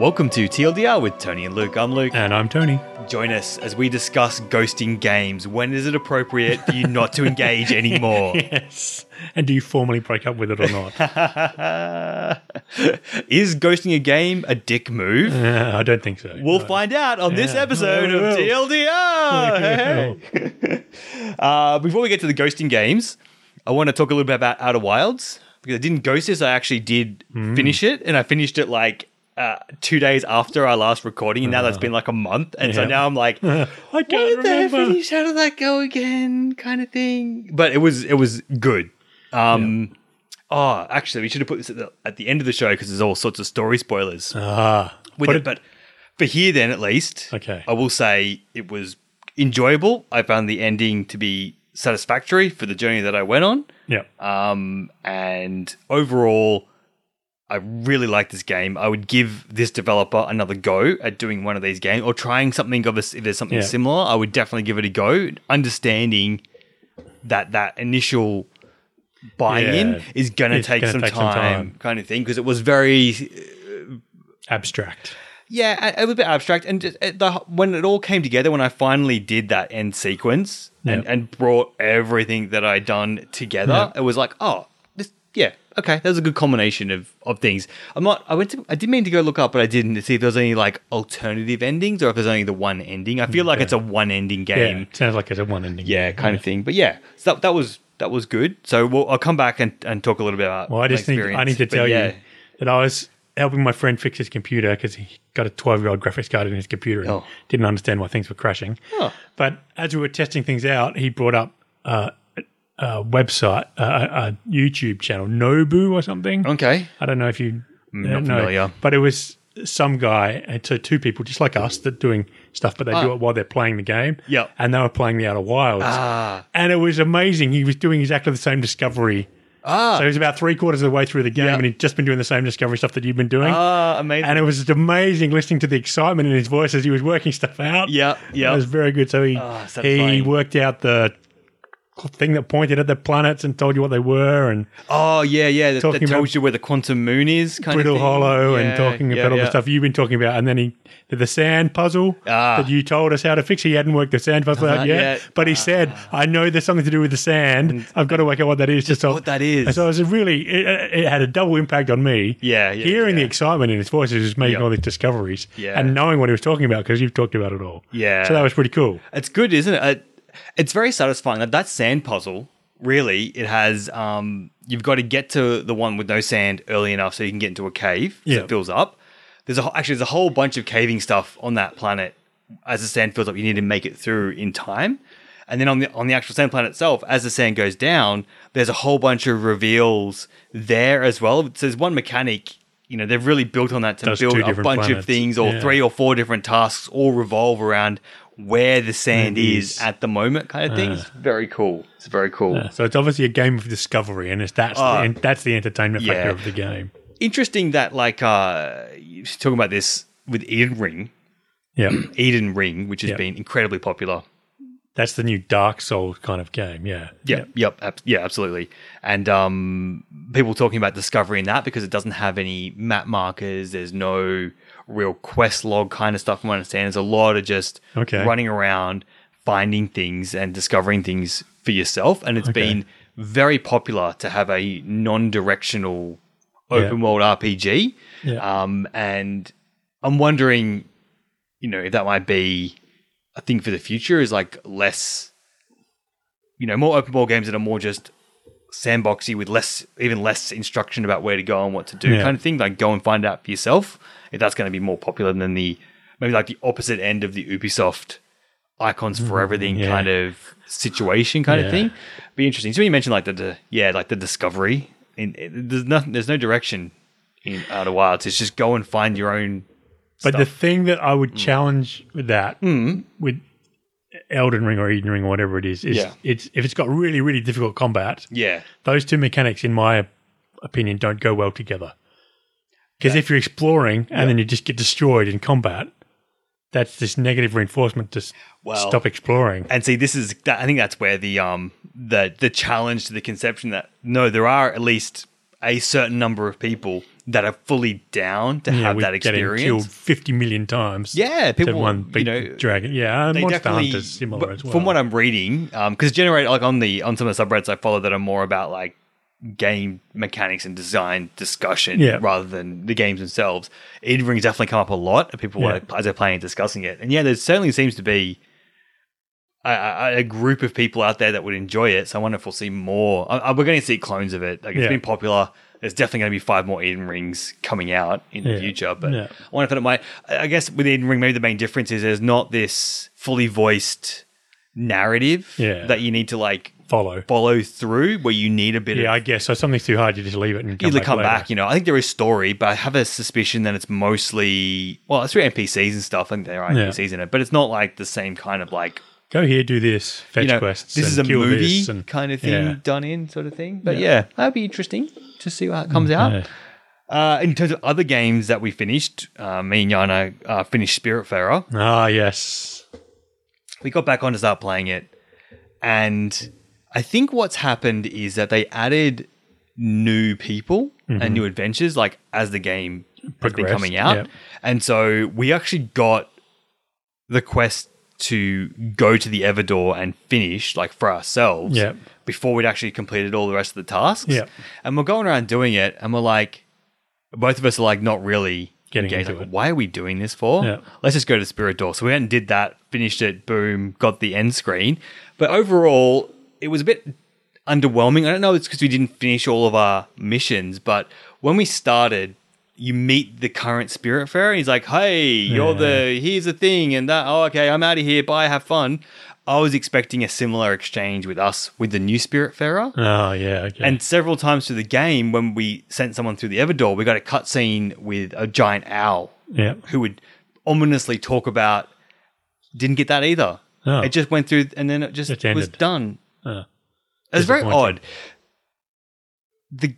Welcome to TLDR with Tony and Luke. I'm Luke. And I'm Tony. Join us as we discuss ghosting games. When is it appropriate for you not to engage anymore? Yes. And do you formally break up with it or not? is ghosting a game a dick move? Uh, I don't think so. We'll No. find out on this episode We of. TLDR. Hey. uh, before we get to the ghosting games, I want to talk a little bit about Outer Wilds because I didn't ghost this. I actually did Mm. finish it, and I finished it like uh, two days after our last recording, and now that's been like a month, and so Uh-huh. Yeah. now I'm like, I can't I remember. How did that go again? Kind of thing. But it was it was good. Um, Oh, actually, we should have put this at the, at the end of the show because there's all sorts of story spoilers Ah. with it. But for here, then at least, Okay. I will say it was enjoyable. I found the ending to be satisfactory for the journey that I went on. yeah. Um, and overall, I really like this game. I would give this developer another go at doing one of these games or trying something of a, if there's something Yeah. similar. I would definitely give it a go. Understanding that that initial buy-in Yeah. is going to take, some, take some time, time. kind of thing, because it was very Abstract. yeah, a, a little bit abstract. And just, uh, the, when it all came together, when I finally did that end sequence and, and brought everything that I'd done together, it was like, oh, yeah, okay, that was a good combination of, of things. I'm not, I went to, I did mean to go look up, but I didn't to see if there was any like alternative endings or if there's only the one ending. I feel like Okay. it's a one ending Yeah. game. It sounds like it's a one ending. Yeah, kind of thing. But yeah, so that, that was, that was good. So we'll, I'll come back and, and talk a little bit about Well, I my just need, I experience. need to But tell yeah. you that I was helping my friend fix his computer because he got a 12 year old graphics card in his computer and Oh. didn't understand why things were crashing. Oh. But as we were testing things out, he brought up uh, a website, uh, a YouTube channel, Nobu or something. Okay. I don't know if you not know, familiar. but it was some guy, and so two people just like us that doing stuff, but they do it while they're playing the game. Yeah. and they were playing the Outer Wilds, Ah. and it was amazing. He was doing exactly the same discovery. Ah. So he was about three quarters of the way through the game, Yep. and he'd just been doing the same discovery stuff that you've been doing. Ah, amazing. and it was amazing listening to the excitement in his voice as he was working stuff out. Yeah, yeah. It was very good. So he, Ah, he worked out the thing that pointed at the planets and told you what they were and Oh yeah, yeah. That, that tells you where the quantum moon is, kind Brittle of. Hollow Yeah, and talking yeah, about all yeah. the stuff you've been talking about. And then he did the sand puzzle Ah. that you told us how to fix. He hadn't worked the sand puzzle Not out yet, but he said, ah. "I know there's something to do with the sand. I've got to work out what that is." Just so, what that is. And so it was a really, it, it had a double impact on me. Yeah, hearing the excitement in his voice as he was making Yep. all these discoveries, Yeah. and knowing what he was talking about because you've talked about it all. Yeah. so that was pretty cool. It's good, isn't it? it? It's very satisfying. That that sand puzzle, really, it has. Um, you've got to get to the one with no sand early enough so you can get into a cave. So Yeah. it fills up. There's a actually there's a whole bunch of caving stuff on that planet. As the sand fills up, you need to make it through in time. And then on the on the actual sand planet itself, as the sand goes down, there's a whole bunch of reveals there as well. So there's one mechanic. You know, they've really built on that to Those build a bunch of things, or Yeah. three or four different tasks, all revolve around where the sand It is is. at the moment, kind of thing. It's very cool. It's very cool. So it's obviously a game of discovery, and it's that's Ah. the, and that's the entertainment Yeah. factor of the game. Interesting that, like, uh, you're talking about this with Eden Ring, Yeah, Eden Ring, which has Yeah. been incredibly popular. that's the new Dark Souls kind of game. Yeah, Yeah, yep, ab- yeah, absolutely. And um, people talking about discovering that because it doesn't have any map markers. There's no real quest log kind of stuff. From what I understand, there's a lot of just Okay. running around, finding things and discovering things for yourself. And it's Okay. been very popular to have a non-directional open world RPG. Yeah. Um, and I'm wondering, you know, if that might be a thing for the future is like less, you know, more open world games that are more just sandboxy with less, even less instruction about where to go and what to do Yeah. kind of thing. Like go and find out for yourself. That's going to be more popular than the maybe like the opposite end of the Ubisoft icons for everything Mm, yeah. kind of situation kind of thing. Be interesting. So when you mentioned like the, the yeah, like the discovery. In, it, there's nothing. There's no direction in Outer Wilds. It's just go and find your own. But the thing that I would challenge with that, with Elden Ring or Eden Ring or whatever it is, is Yeah. it's if it's got really really difficult combat, yeah, those two mechanics, in my opinion, don't go well together. Because if you're exploring and then you just get destroyed in combat, that's this negative reinforcement to Well- stop exploring. and see, this is. I think that's where the um the the challenge to the conception that no, there are at least a certain number of people that are fully down to Yeah, have that getting experience. killed fifty million times. Yeah, people, one you big know, dragon. Yeah, they Monster. Hunter's similar as well. From what I'm reading, um because generate like on the on some of the subreddits I follow that are more about like game mechanics and design discussion Yeah. rather than the games themselves. Eden Ring's definitely come up a lot people Yeah. like, as they're playing and discussing it, and yeah, there certainly seems to be. A, a, group of people out there that would enjoy it, so I wonder if we'll see more. I, I- we're going to see clones of it. Like it's Yeah. been popular. There's definitely going to be five more Eden Rings coming out in the future. But. I wonder if it might. I guess with Eden Ring, maybe the main difference is there's not this fully voiced narrative Yeah. that you need to like follow. follow through, where you need a bit of Yeah, of I guess so. Something's too hard. You just leave it and come either back come later. back. You know, I think there is story, but I have a suspicion that it's mostly well, it's through NPCs and stuff. I think there are Yeah. NPCs in it, but it's not like the same kind of like Go here, do this, fetch you know, quests. this is a kill movie this and- kind of thing Yeah. done in sort of thing. But yeah, that'd be interesting to see how it comes out. Yeah. Uh, in terms of other games that we finished, uh, me and Yana uh, finished Spiritfarer. Ah, yes. We got back on to start playing it, and I think what's happened is that they added new people and mm-hmm. new adventures, like as the game has been coming out, yeah. and so we actually got the quest to go to the Everdoor and finish, like for ourselves, Yeah. before we'd actually completed all the rest of the tasks. Yeah. and we're going around doing it, and we're like, both of us are like, not really Getting into Like, it. Why are we doing this for? Yeah. Let's just go to Spirit Door. So we went and did that, finished it, boom, got the end screen. But overall, it was a bit underwhelming. I don't know, it's because we didn't finish all of our missions, but when we started, you meet the current Spiritfarer. He's like, "Hey, you're the here's the thing," and that. Oh, okay, I'm out of here. Bye, have fun. I was expecting a similar exchange with us with the new Spiritfarer. Oh, ah, yeah. Okay. And several times through the game, when we sent someone through the Everdoor, we got a cutscene with a giant owl yeah. who would ominously talk about. Didn't get that either. Oh. It just went through, and then it just Just was done. Oh. It was very odd. The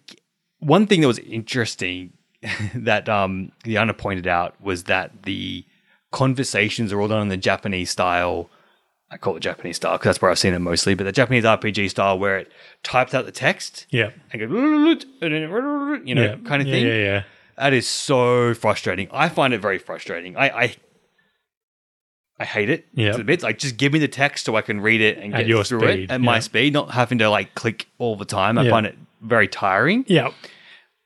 one thing that was interesting that um Liana pointed out was that the conversations are all done in the Japanese style. I call it Japanese style because that's where I've seen it mostly, but the Japanese RPG style where it types out the text Yeah. and goes, you know, yeah. kind of yeah, thing. Yeah, yeah. That is so frustrating. I find it very frustrating. I I, I hate it Yeah. to bits. Like, just give me the text so I can read it and At get through speed, it at my speed, not having to like click all the time. I Yeah. find it very tiring. Yeah.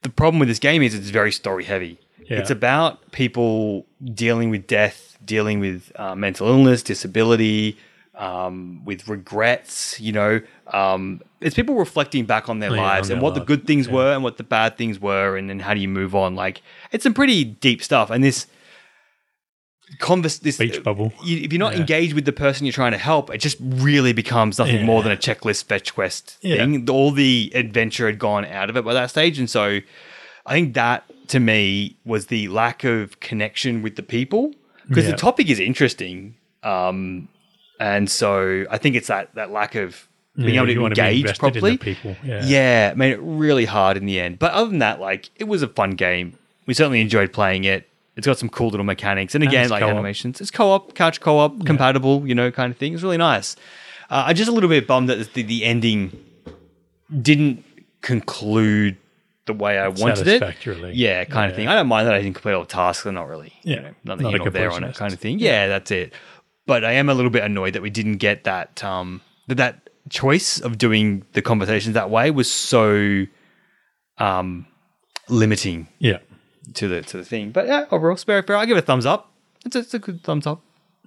The problem with this game is it's very story heavy. Yeah. It's about people dealing with death, dealing with uh, mental illness, disability, um, with regrets. You know, um, it's people reflecting back on their Yeah, lives and what the good things Yeah. were and what the bad things were, and then how do you move on? Like, it's some pretty deep stuff. And this converse, this Beach bubble. you, if you're not Yeah. engaged with the person you're trying to help, it just really becomes nothing more than a checklist fetch quest thing. All the adventure had gone out of it by that stage, and so I think that to me was the lack of connection with the people because the topic is interesting, um, and so I think it's that that lack of being Yeah, able you to engage in the properly. people, yeah. yeah, made it really hard in the end. But other than that, like it was a fun game. We certainly enjoyed playing it. It's got some cool little mechanics, and again, it's like co-op. animations. It's co-op, couch co-op, compatible, you know, kind of thing. It's really nice. Uh, I'm just a little bit bummed that the, the ending didn't conclude the way I wanted it. Yeah, kind of thing. I don't mind that I didn't complete all the tasks. They're not really, you Yeah, know, nothing not here nor there on it, kind of thing. Yeah, that's it. But I am a little bit annoyed that we didn't get that. Um, that that choice of doing the conversations that way was so, um, limiting Yeah. to the to the thing. But yeah, overall, Spirit Fair, I give it a thumbs up. It's a, it's a good thumbs up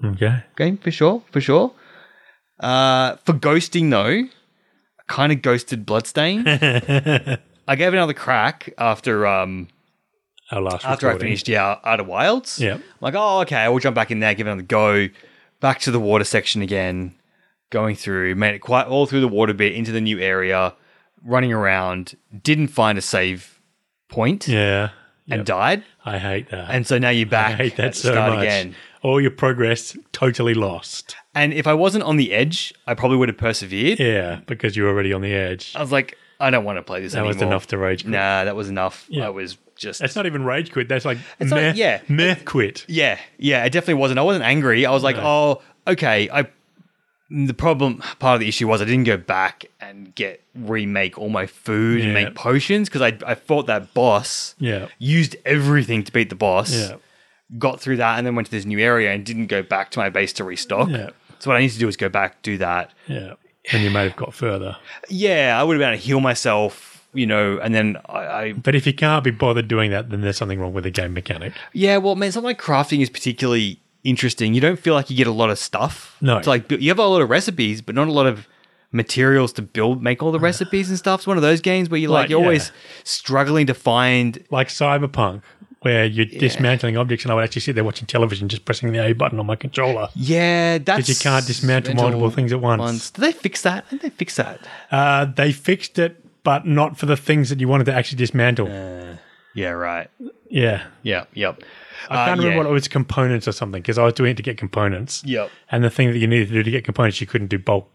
Okay. game for sure, for sure. Uh, for ghosting though, I kind of ghosted Bloodstain. I gave another crack after um Our last after I finished yeah Outer Wilds. Yeah. I'm like, oh okay, I will jump back in there, give it another go. Back to the water section again, going through, made it quite all through the water bit into the new area, running around, didn't find a save point Yeah. and Yep. died. I hate that. And so now you're back. I hate that so start much. again. All your progress totally lost. And if I wasn't on the edge, I probably would have persevered. Yeah, because you're already on the edge. I was like, I don't want to play this anymore. That anymore. was enough to rage quit. Nah, that was enough. Yeah. I was just. That's not even rage quit. That's like It's meh, not- yeah. meh quit. yeah, yeah, it definitely wasn't. I wasn't angry. I was like, oh, okay. I the problem, part of the issue was I didn't go back and get remake all my food and make potions because I I fought that boss. Yeah. Used everything to beat the boss. Yeah. Got through that and then went to this new area and didn't go back to my base to restock. Yeah. So what I need to do is go back, do that. Yeah. And you may have got further. Yeah, I would have been able to heal myself, you know, and then I, I But if you can't be bothered doing that, then there's something wrong with the game mechanic. Yeah, well, man, something like crafting is particularly interesting. You don't feel like you get a lot of stuff. No. It's like you have a lot of recipes, but not a lot of materials to build, make all the recipes and stuff. It's one of those games where you're like, Like, you're yeah. always struggling to find. Like Cyberpunk, where you're dismantling objects, and I would actually sit there watching television just pressing the A button on my controller. Yeah, that's Because you can't dismantle multiple things at once. Did they fix that? Did they fix that? Uh, they fixed it, but not for the things that you wanted to actually dismantle. Yeah, right. yeah. Yeah, yep. I can't remember what it was components or something because I was doing it to get components. Yep. And the thing that you needed to do to get components, you couldn't do bulk.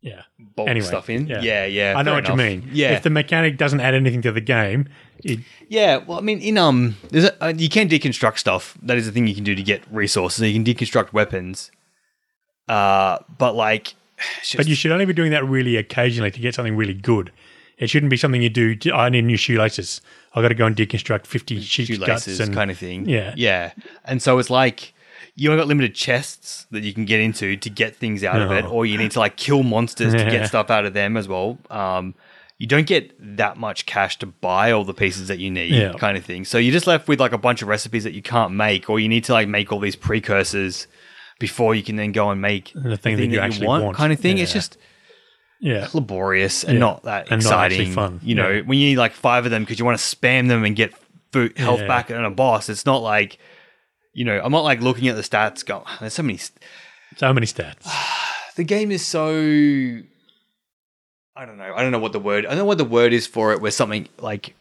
Yeah. Bulk Anyway, stuff in. yeah. Yeah, yeah. I know what you mean. Yeah. If the mechanic doesn't add anything to the game, it, Yeah, well, I mean, in um, a, uh, you can deconstruct stuff. That is the thing you can do to get resources. You can deconstruct weapons. Uh, but like, it's but you should only be doing that really occasionally to get something really good. It shouldn't be something you do. I need new shoelaces. I've got to go and deconstruct 50 sheep's guts shoelaces and kind of thing. Yeah. yeah. And so it's like you only got limited chests that you can get into to get things out of it, or you need to like kill monsters to get stuff out of them as well. Um, you don't get that much cash to buy all the pieces that you need, Yeah. kind of thing. So you're just left with like a bunch of recipes that you can't make, or you need to like make all these precursors before you can then go and make the thing that you actually want. kind of thing. It's just yeah. laborious and Yeah. not that And exciting. actually fun. You know, Yeah. when you need like five of them because you want to spam them and get food health Yeah. back on a boss, it's not like, you know, I'm not like looking at the stats. Go, ah, there's so many. St- So many stats. the game is so. I don't know. I don't know what the word. I don't know what the word is for it. Where something like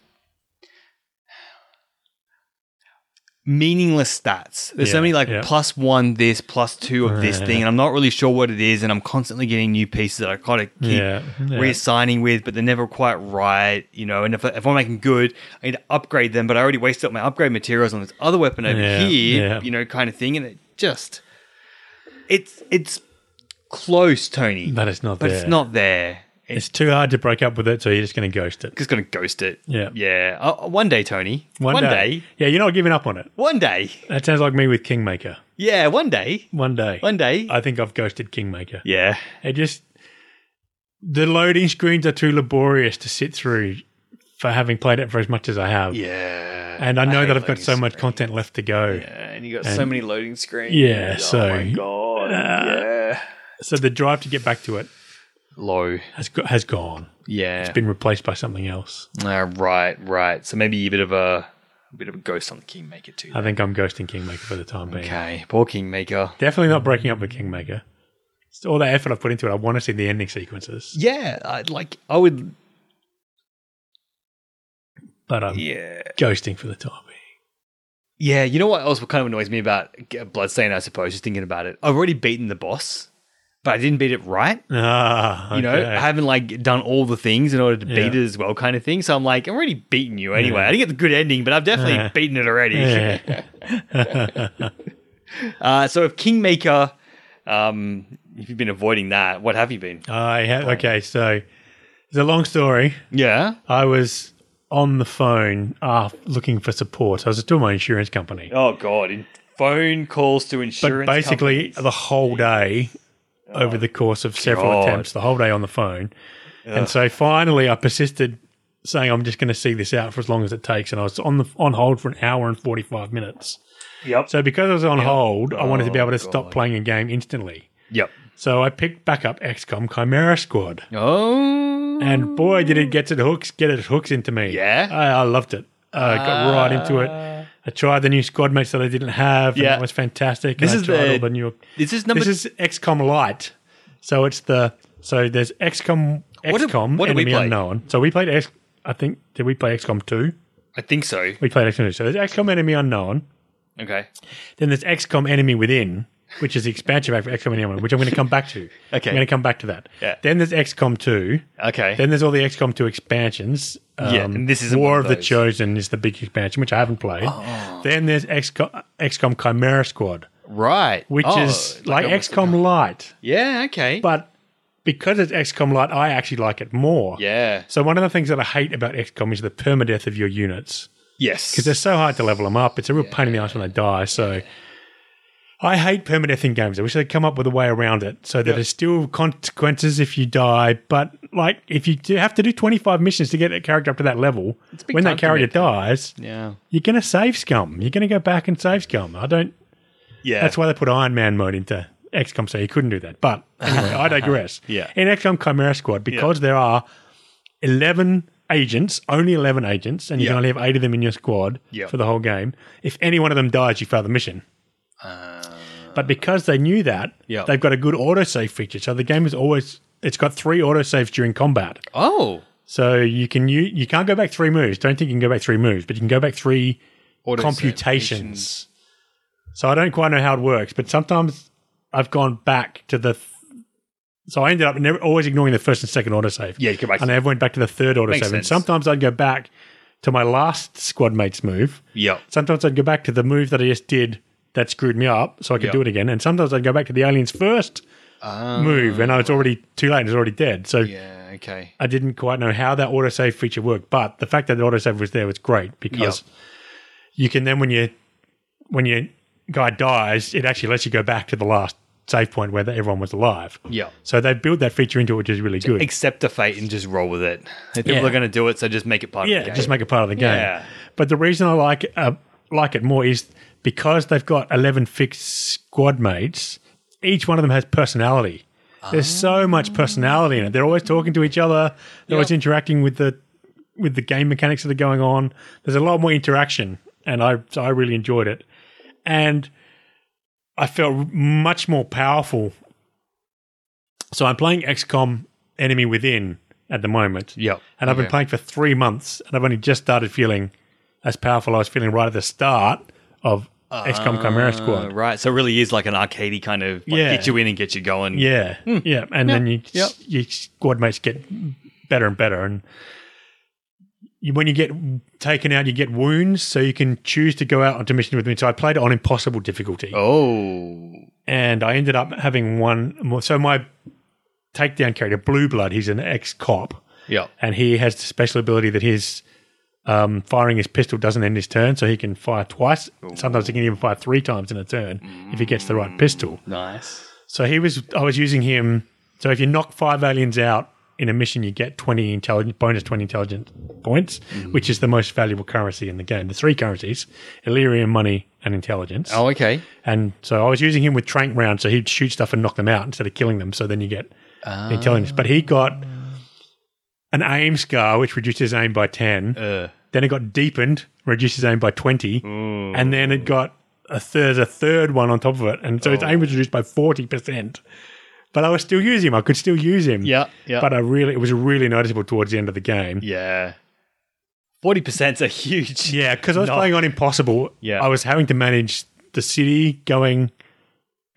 meaningless stats. There's so many like yeah. plus one this, plus two of this Yeah. thing, and I'm not really sure what it is. And I'm constantly getting new pieces that I kind of keep Yeah. yeah. reassigning with, but they're never quite right, you know. And if, if I'm making good, I need to upgrade them, but I already wasted up my upgrade materials on this other weapon over Yeah, here, yeah. you know, kind of thing. And it just, it's it's close, Tony, But it's not but there. it's not there. It's too hard to break up with it, so you're just going to ghost it. just gonna ghost it. Yeah. yeah. Uh, one day, Tony. One, day. Yeah, you're not giving up on it. One day. That sounds like me with Kingmaker. Yeah, one day. One day. One day. I think I've ghosted Kingmaker. yeah. It just the loading screens are too laborious to sit through for having played it for as much as I have. Yeah. And I know hate that I've got so much content left to go. Yeah, and you got And- so many loading screens. Yeah, oh so- my god. yeah. So the drive to get back to it Low. has go- has gone. Yeah. It's been replaced by something else. Uh, right, right. So maybe a bit of a, a bit of a ghost on the Kingmaker too. I think I'm ghosting Kingmaker for the time being. Okay, poor Kingmaker. Definitely not breaking up with Kingmaker. It's all the effort I've put into it. I want to see the ending sequences, Yeah, I, like I would. but I'm Yeah, ghosting for the time being. yeah. You know what else kind of annoys me about Bloodstain? I suppose just thinking about it, I've already beaten the boss, but I didn't beat it right. Ah, You know, okay. I haven't like done all the things in order to beat it as well, kind of thing. So I'm like, I'm already beaten you anyway. Yeah. I didn't get the good ending, but I've definitely Yeah. beaten it already. Yeah. Uh, so if Kingmaker, um, if you've been avoiding that, what have you been? I ha- okay, so it's a long story. Yeah. I was on the phone uh, looking for support. I was still my insurance company. Oh God! In phone calls to insurance. But basically, companies. the whole day, over the course of several God. attempts, the whole day on the phone. And so finally, I persisted, saying, I'm just going to see this out for as long as it takes. And I was on, the, on hold for an hour and 45 minutes. Yep. So because I was on hold, I wanted to be Oh, able to oh, stop playing a game instantly. Yep. So I picked back up XCOM Chimera Squad. Oh. And boy, did it get its hooks, get its hooks into me. Yeah? I, I loved it. I got right into it. I tried the new squad mates that I didn't have, and Yeah. that was fantastic. This and is I tried the- all the new. This is number. This is XCOM Lite. So it's the so there's XCOM What did- XCOM what did we Enemy play? Unknown. So we played X. I think did we play XCOM two? I think so. We played XCOM two. So there's XCOM Enemy Unknown. Okay. Then there's XCOM Enemy Within, which is the expansion pack for XCOM Enemy which I'm going to come back to. Okay. I'm going to come back to that. Yeah. Then there's XCOM two. Okay. Then there's all the XCOM 2 expansions. Um, Yeah, and this isn't War of of the. Chosen is the big expansion, which I haven't played. Oh. Then there's XCOM, XCOM Chimera Squad, Right. which Oh, is like, a- XCOM Lite. Yeah. Okay. But because it's XCOM Lite, I actually like it more. yeah. So one of the things that I hate about XCOM is the permadeath of your units Yes. because they're so hard to level them up. It's a real pain in the ass when they die. So I hate permadeath in games. I wish they'd come up with a way around it so that Yep. there's still consequences if you die. But like if you do have to do 25 missions to get that character up to that level, when time that character dies, yeah. you're going to save scum. You're going to go back and save scum. I don't. Yeah. That's why they put Iron Man mode into XCOM, so you couldn't do that. But anyway, I digress. Yeah. In XCOM Chimera Squad, because there are 11 agents, only 11 agents, and you Yeah. can only have eight of them in your squad Yeah. for the whole game. If any one of them dies, you fail the mission. But because they knew that, Yeah. they've got a good autosave feature. So the game is always, it's got three autosaves during combat. Oh. So you can you, you can't go back three moves. Don't think you can go back three moves, but you can go back three Auto computations. So I don't quite know how it works, but sometimes I've gone back to the. So I ended up never always ignoring the first and second autosave. Yeah, you go back. and I never went back to the third autosave. And sense. sometimes I'd go back to my last squad mate's move. Yep. Sometimes I'd go back to the move that I just did that screwed me up, so I could Yeah. do it again. And sometimes I'd go back to the alien's first move, and I was already too late. It was already dead. So Yeah. Okay. I didn't quite know how that autosave feature worked, but the fact that the autosave was there was great because you can then when you when your guy dies, it actually lets you go back to the last save point where everyone was alive. Yeah. So they built that feature into it, which is really good. Accept the fate and just roll with it. If people Yeah. are going to do it, so just make it part of yeah, the game. just make it part of the game. Yeah. But the reason I like uh, like it more is because they've got eleven fixed squad mates. Each one of them has personality. There's so much personality in it. They're always talking to each other. They're always interacting with the with the game mechanics that are going on. There's a lot more interaction, and I so I really enjoyed it. And I felt much more powerful. So I'm playing XCOM Enemy Within at the moment. Yep. And I've been playing for three months, and I've only just started feeling as powerful I was feeling right at the start of XCOM Chimera Uh, Squad. right. So it really is like an arcadey kind of like, Yeah. get you in and get you going. Yeah, yeah, and then you, Hmm. Yep. your squad mates get better and better, and you, when you get taken out, you get wounds, so you can choose to go out onto mission with me. So I played it on impossible difficulty, Oh. and I ended up having one. more. So my takedown character, Blue Blood, he's an ex cop. Yeah. and he has the special ability that his um, firing his pistol doesn't end his turn, so he can fire twice. Sometimes he can even fire three times in a turn if he gets the right mm. pistol. Nice. So he was, I was using him. So if you knock five aliens out in a mission, you get twenty intelligence bonus twenty intelligence points, mm. which is the most valuable currency in the game. The three currencies: Elerium money and intelligence. Oh, okay. And so I was using him with trank rounds, so he'd shoot stuff and knock them out instead of killing them. So then you get the intelligence. But he got an aim scar, which reduces aim by 10. Uh, Then it got deepened, reduced his aim by 20. And then it got a third, a third one on top of it. And so his aim was reduced by 40%. But I was still using him. I could still use him. yeah. Yeah. But I really, it was really noticeable towards the end of the game. yeah. Forty percent's a huge. Yeah, because I was No. playing on Impossible. Yeah. I was having to manage the city going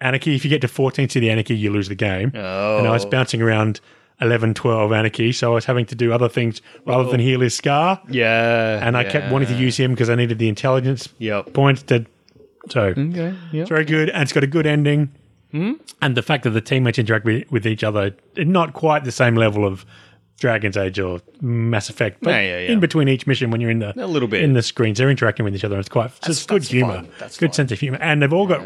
anarchy. If you get to 14 city anarchy, you lose the game. Oh. And I was bouncing around 11, 12 anarchy. So I was having to do other things rather than heal his scar. Yeah. And I kept wanting to use him because I needed the intelligence Yep. points to. So Okay. Yeah. it's very good. And it's got a good ending. Hmm? And the fact that the teammates interact with, with each other, not quite the same level of Dragon's Age or Mass Effect, but Yeah, yeah, yeah. in between each mission when you're in the A little bit. in the screens, they're interacting with each other. And It's quite it's good that's humor, fun. That's good fun. sense of humor, and they've all got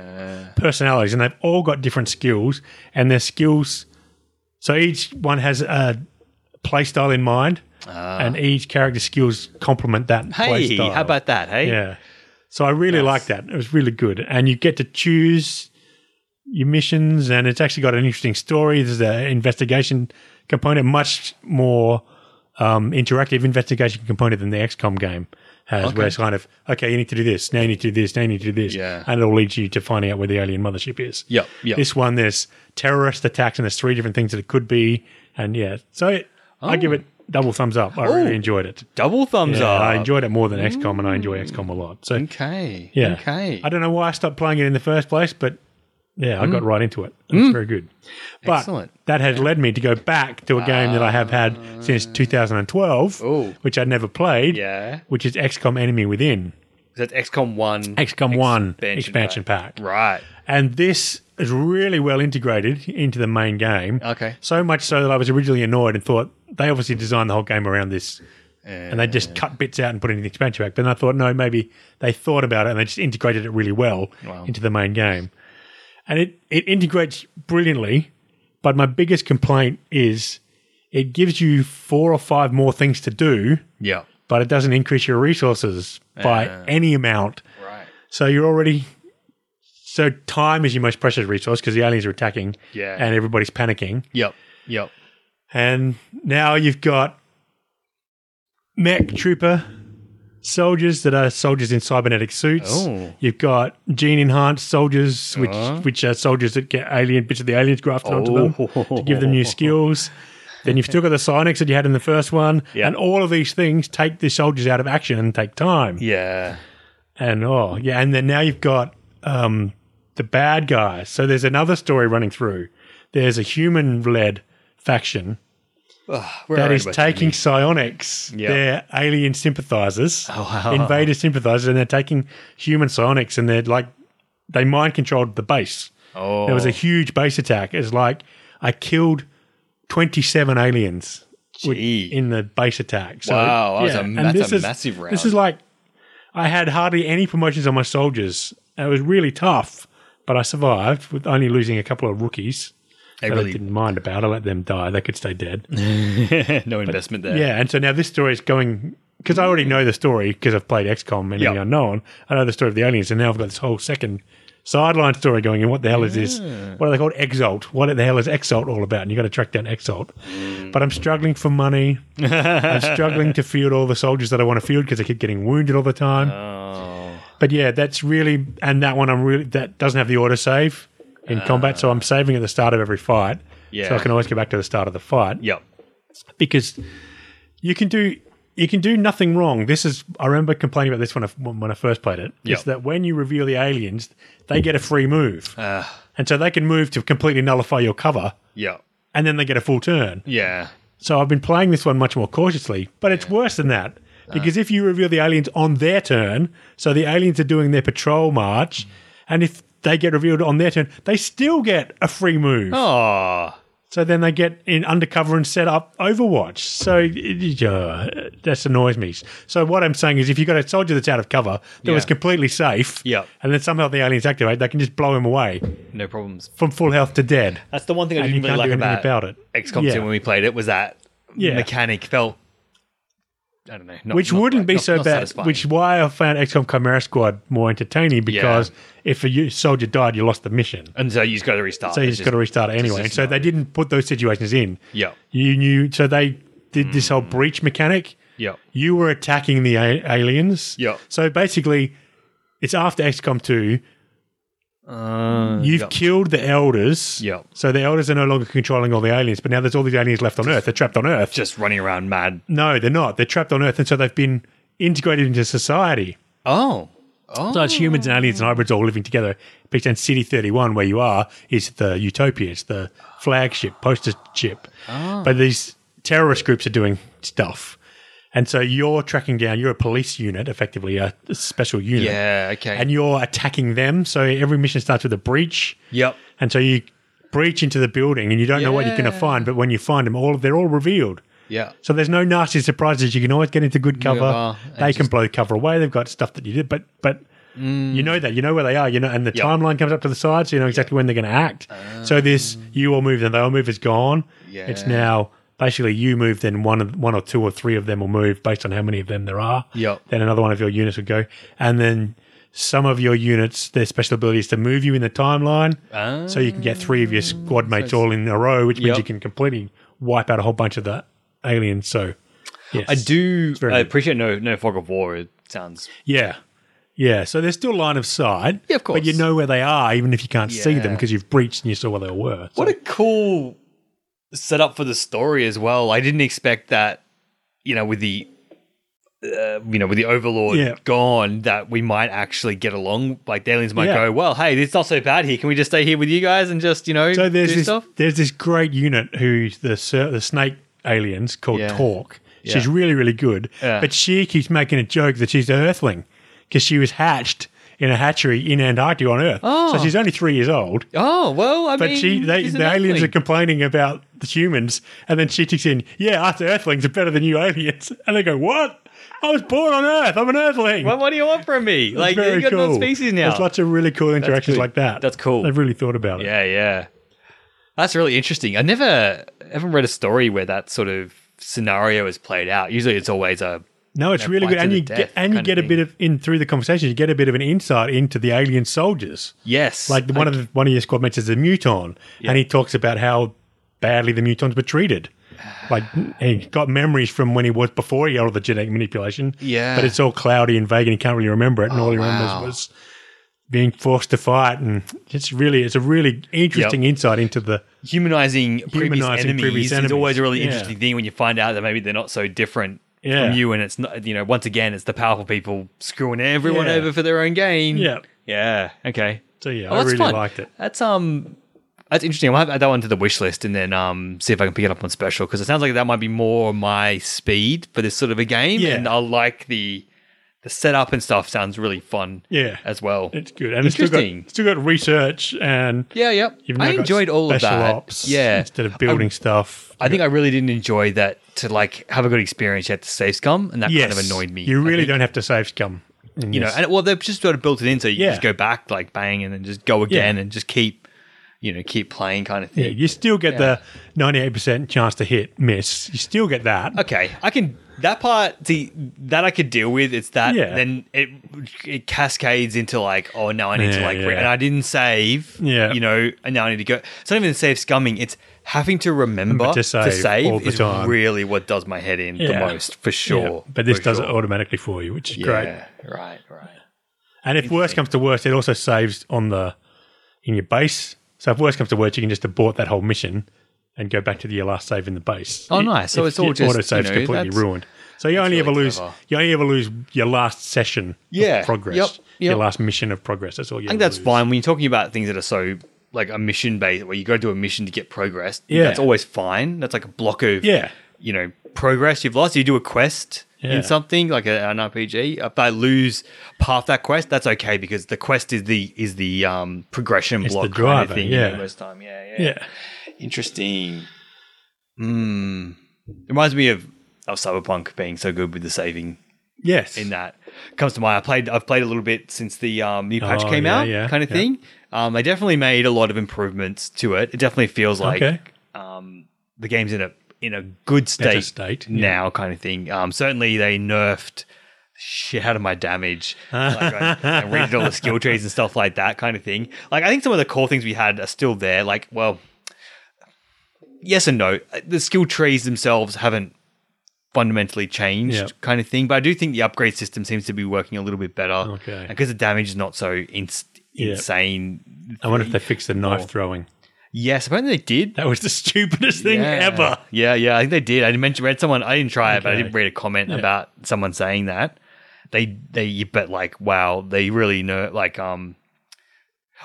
personalities, and they've all got different skills, and their skills. So each one has a play style in mind, and each character skills complement that play. Hey, how about that? Hey. Yeah. So I really like that. It was really good. And you get to choose your missions, and it's actually got an interesting story. There's an investigation component, much more um, interactive investigation component than the XCOM game has, where it's kind of, okay, you need to do this, now you need to do this, now you need to do this. Yeah. And it'll lead you to finding out where the alien mothership is. Yep. Yep. This one, there's terrorist attacks, and there's three different things that it could be. And yeah, so it, I give it oh. double thumbs up. I Oh. really enjoyed it. Double thumbs Yeah, up. I enjoyed it more than XCOM, and I enjoy XCOM mm. a lot. So Okay. yeah, Okay. I don't know why I stopped playing it in the first place, but yeah, I got right into it. It was very good. But Mm. Excellent. that has led me to go back to a game that I have had since 2012, Oh. which I'd never played, Yeah. which is XCOM Enemy Within. That's XCOM one. XCOM One expansion pack. Right. and this is really well integrated into the main game. Okay. So much so that I was originally annoyed and thought they obviously designed the whole game around this, and they just cut bits out and put it in the expansion pack. But then I thought, no, maybe they thought about it and they just integrated it really well Wow. into the main game, and it it integrates brilliantly. But my biggest complaint is it gives you four or five more things to do, Yeah. but it doesn't increase your resources by Ah. any amount. Right. So you're already so time is your most precious resource because the aliens are attacking, Yeah. and everybody's panicking. Yep. Yep. And now you've got mech trooper soldiers that are soldiers in cybernetic suits. Oh. You've got gene enhanced soldiers, which Uh. which are soldiers that get alien bits of the aliens grafted onto them to give them new skills. Then you've still got the psionics that you had in the first one, Yeah. and all of these things take the soldiers out of action and take time. Yeah. And oh yeah, and then now you've got um, the bad guys. So there's another story running through. There's a human-led faction That is taking psionics, Yeah. they're alien sympathizers, Oh, wow. invader sympathizers, and they're taking human psionics, and they're like they mind controlled the base. Oh. There was a oh. huge base attack. It's like I killed 27 aliens with- in the base attack. So, Wow, was a- and that's this a is- massive round. This is like I had hardly any promotions on my soldiers. It was really tough, but I survived with only losing a couple of rookies. I that I really didn't mind about. I let them die. They could stay dead. no investment there. Yeah, and so now this story is going because I already know the story because I've played XCOM and Yep. the Unknown. I know the story of the aliens, and now I've got this whole second sideline story going. And what the hell is this? What are they called? Exalt. What the hell is Exalt all about? And you got to track down Exalt. Mm. But I'm struggling for money. I'm struggling to field all the soldiers that I want to field because I keep getting wounded all the time. Oh. But yeah, that's really and that one I'm really that doesn't have the auto in combat, so I'm saving at the start of every fight. Yeah. So I can always go back to the start of the fight Yep. because you can do you can do nothing wrong. This is I remember complaining about this when I when I first played it. Yep. Is that when you reveal the aliens, they get a free move, Uh, and so they can move to completely nullify your cover, yep. and then they get a full turn. Yeah. So I've been playing this one much more cautiously, but it's worse than that because if you reveal the aliens on their turn, so the aliens are doing their patrol march, and if they get revealed on their turn, they still get a free move. Oh. So then they get in undercover and set up Overwatch. So it, uh, that annoys me. So what I'm saying is, if you've got a soldier that's out of cover that was completely safe, Yep. and then somehow the aliens activate, they can just blow him away No problems. from full health to dead, That's the one thing I didn't really like about, about, it. XCOM Yeah. 2 when we played it was that Yeah. mechanic felt I don't know. Not, which not wouldn't right- be not- so bad. satisfying. Which why I found XCOM Chimera Squad more entertaining because if a soldier died, you lost the mission. and so you just got to restart. So you just got to restart it anyway. And so they didn't put those situations in. Yeah. You knew. So they did this Hmm. whole breach mechanic. Yeah. You were attacking the a- aliens. Yeah. So basically, it's after XCOM 2. Uh, You've yeah. killed the elders. Yeah. So the elders are no longer controlling all the aliens, but now there's all these aliens left on Earth. They're trapped on Earth. just running around mad. no, they're not. They're trapped on Earth, and so they've been integrated into society. Oh. Oh. So it's humans and aliens and hybrids all living together. Pretend City 31, where you are, is the utopia. It's the flagship, poster ship. But these terrorist groups are doing stuff. And so you're tracking down, you're a police unit, effectively, a, special unit. Yeah, okay. And you're attacking them. So every mission starts with a breach. yep. And so you breach into the building and you don't know what you're going to find. But when you find them, all they're all revealed. Yeah. So there's no nasty surprises. You can always get into good cover. Yeah, uh, and they can blow cover away. They've got stuff that you did, but but mm. you know that you know where they are. You know, and the Yep. timeline comes up to the side, so you know exactly when they're going to act. so ah. this you all move, and they all move is gone. Yeah. It's now basically you move, then one of one or two or three of them will move based on how many of them there are. Yep. Then another one of your units would go, and then. Some of your units, their special ability is to move you in the timeline, Ah. so you can get three of your squad mates all in a row, which means you can completely wipe out a whole bunch of the aliens. So, yes. I do. I good. appreciate no no fog of war. It sounds Yeah. Yeah. So there's still line of sight. Yeah, of course. But you know where they are, even if you can't see them because you've breached and you saw where they were. So- What a cool setup for the story as well. I didn't expect that, you know, with the, uh, you know, with the Overlord Yeah. gone, that we might actually get along. Like the aliens might Yeah. go, well, hey, it's not so bad here. Can we just stay here with you guys and just, you know, so there's do this stuff? there's this great unit who's the the snake aliens called Yeah. Torque. She's really really good, but she keeps making a joke that she's the Earthling. because she was hatched in a hatchery in Antarctica on Earth. Oh. So she's only three years old. Oh well, I But mean, she, they, an the aliens are complaining about the humans, and then she takes in, yeah, us Earthlings are better than you aliens, and they go, what? I was born on Earth. I'm an Earthling. What, what do you want from me? It's Like very you got cool. species now. There's lots of really cool interactions like that. That's cool. They've really thought about it. Yeah, yeah. That's really interesting. I never haven't read a story where that sort of scenario is played out. Usually it's always a No, it's Yeah, really good, and you get and you get a thing. bit of in through the conversation. You get a bit of an insight into the alien soldiers. yes. Like one of the one of your squad mates is a muton, and he talks about how badly the mutons were treated. Like he got memories from when he was before he got all the genetic manipulation. Yeah. but it's all cloudy and vague, and he can't really remember it. And all he remembers wow. was being forced to fight, and it's really it's a really interesting insight into the humanizing, previous enemies, previous is always a really Yeah. interesting thing when you find out that maybe they're not so different Yeah. from you, and it's not. You know, once again, it's the powerful people screwing everyone Yeah. over for their own gain. Yeah. yeah. Okay. so yeah, Oh, I really fun. liked it. That's um, that's interesting. I'll add that one to the wish list and then um, see if I can pick it up on special because it sounds like that might be more my speed for this sort of a game, Yeah. and I like the the setup and stuff. Sounds really fun. Yeah. as well. It's good, and it's still got Interesting. still got research and yeah, yep. I enjoyed all of that. Ops yeah, instead of building stuff. I think I really didn't enjoy that to like have a good experience. You had to save scum, and that yes, kind of annoyed me. You really don't have to save scum. you know, and well, they've just sort of built it in so you Yeah. just go back like bang, and then just go again, Yeah. and just keep, you know, keep playing kind of thing. Yeah, you still get the 98% chance to hit, miss. You still get that. Okay, I can that part. See that I could deal with. It's that Yeah. then it it cascades into like, oh no, I need to like, re- yeah. and I didn't save. Yeah. you know, and now I need to go. It's not even save scumming. It's having to remember Remember to save all the is time. really what does my head in the most for Yeah, sure. But this for does sure. it automatically for you, which is great. Yeah, right, right. And if worst comes to worst, it also saves on the in your base. So if worst comes to worst, you can just abort that whole mission and go back to your last save in the base. Oh, nice. So If it's all just, auto saves you know, completely ruined. So you only ever really lose clever. you only ever lose your last session Yeah. of progress. Yep. Yep. Your last mission of progress. That's all you I think that's fine when you're talking about things that are so like a mission based, where you go do a mission to get progress. Yeah. that's always fine. That's like a block of Yeah. you know, progress you've lost. You do a quest Yeah. in something like a, an RPG. If I lose half that quest, that's okay because the quest is the is the um, progression It's block the kind driver, of thing. yeah. most time, yeah, yeah, Yeah. Interesting. Hmm. It reminds me of of Cyberpunk being so good with the saving Yes. in that comes to mind. I played I've played a little bit since the um, new patch Oh, came yeah, out, yeah, kind of thing. Um, they definitely made a lot of improvements to it. It definitely feels like Okay. um, the game's in a in a good Better state, state, yeah. now, kind of thing. Um, certainly they nerfed shit out of my damage, like, I, I redid all the skill trees and stuff like that, kind of thing. Like I think some of the core things we had are still there. Like, well, yes and no. The skill trees themselves haven't fundamentally changed, Yep. kind of thing. But I do think the upgrade system seems to be working a little bit better. Okay. because the damage is not so ins- Yep. insane. I wonder if they fixed the knife Oh. throwing. Yes, apparently they did. That was the stupidest thing yeah. ever. Yeah, yeah, I think they did. I mentioned read someone. I didn't try it, but I did read a comment Yeah. about someone saying that they they. But like, wow, they really know. Like, um,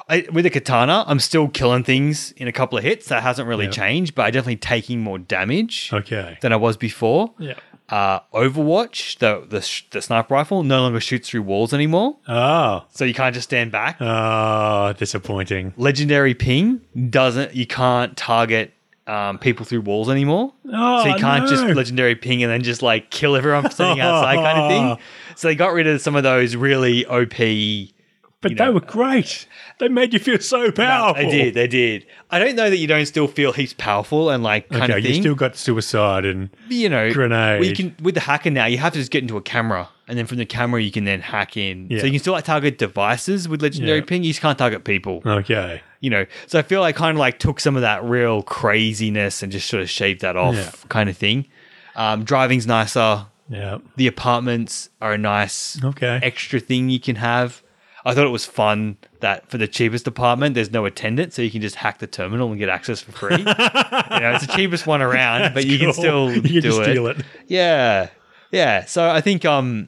I, with a katana, I'm still killing things in a couple of hits. That hasn't really Yeah. changed, but I definitely taking more damage Okay. than I was before. Yeah. Uh, Overwatch, the, the sh- the sniper rifle, no longer shoots through walls anymore, Oh. so you can't just stand back. Oh, disappointing. Legendary ping doesn't. You can't target um, people through walls anymore. Oh, so you can't just legendary ping and then just like kill everyone sitting outside kind of thing. So they got rid of some of those really OP. But you they know, were great. They made you feel so powerful. They did, they did. I don't know that you don't still feel he's powerful and like kind Okay, of you thing. still got suicide and you know, grenade. you can with the hacker now. You have to just get into a camera, and then from the camera you can then hack in. Yeah. So you can still like target devices with legendary Yeah. ping. You just can't target people. okay. you know so i feel like kind of like took some of that real craziness and just sort of shaved that off Yeah. kind of thing um, driving's nicer Yeah. the apartments are a nice Okay. extra thing you can have i thought it was fun that for the cheapest apartment there's no attendant so you can just hack the terminal and get access for free you know it's the cheapest one around but you can still you can do just it. steal it. yeah yeah so i think um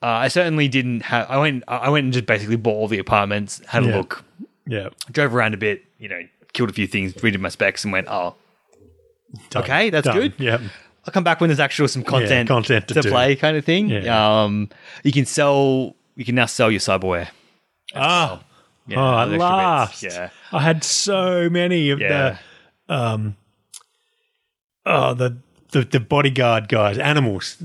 uh, I certainly didn't have. I went. I went and just basically bought all the apartments, had a Yeah. look, Yeah. drove around a bit, you know, killed a few things, redid my specs, and went, oh, Done. Okay, that's Done. good. Yeah. I'll come back when there's actual some content, content to do. play, kind of thing. Yeah. Um, you can sell you can now sell your cyberware. Ah, Yeah, oh, at extra last. bits. Yeah, I had so many of yeah, the um, oh the, the the bodyguard guys, animals.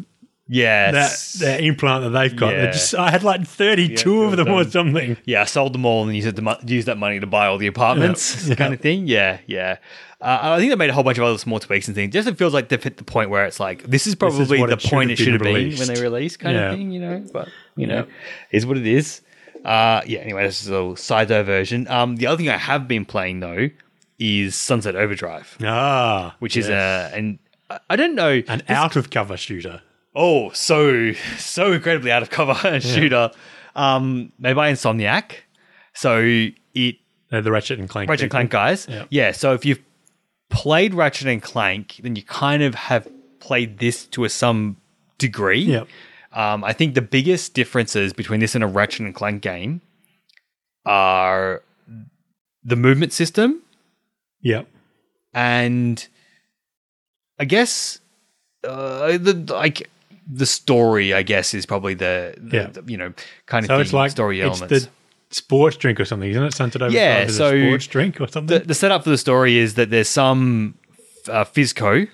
That yes. that implant that they've got. Yeah. Just, I had like thirty two Yeah, of them or something. yeah, I sold them all and used, the, used that money to buy all the apartments, Yeah. kind of thing. Yeah, yeah. Uh, I think they made a whole bunch of other small tweaks and things. Just it feels like they've hit the point where it's like this is probably what the it point it should have been when they released, kind of thing. You know, but you know, is what it is. Uh, yeah. Anyway, this is a little side diversion. Um, the other thing I have been playing though is Sunset Overdrive, Ah, which is yes. a and I- don't know an out of cover shooter. Oh, so so incredibly out of cover shooter. Um, made by Insomniac. So it Uh, the Ratchet and Clank. Ratchet and. Clank guys. Yeah. Yeah. So if you've played Ratchet and Clank, then you kind of have played this to a some degree. Yep. Um, I think the biggest differences between this and a Ratchet and Clank game are the movement system Yep. and I guess uh, the like the story. I guess is probably the, the, Yeah. the, you know kind of So thing, it's like story it's elements. the sports drink or something, isn't it? Sunset over Yeah, so sports drink or something. the, the setup for the story is that there's some uh, FizzCo.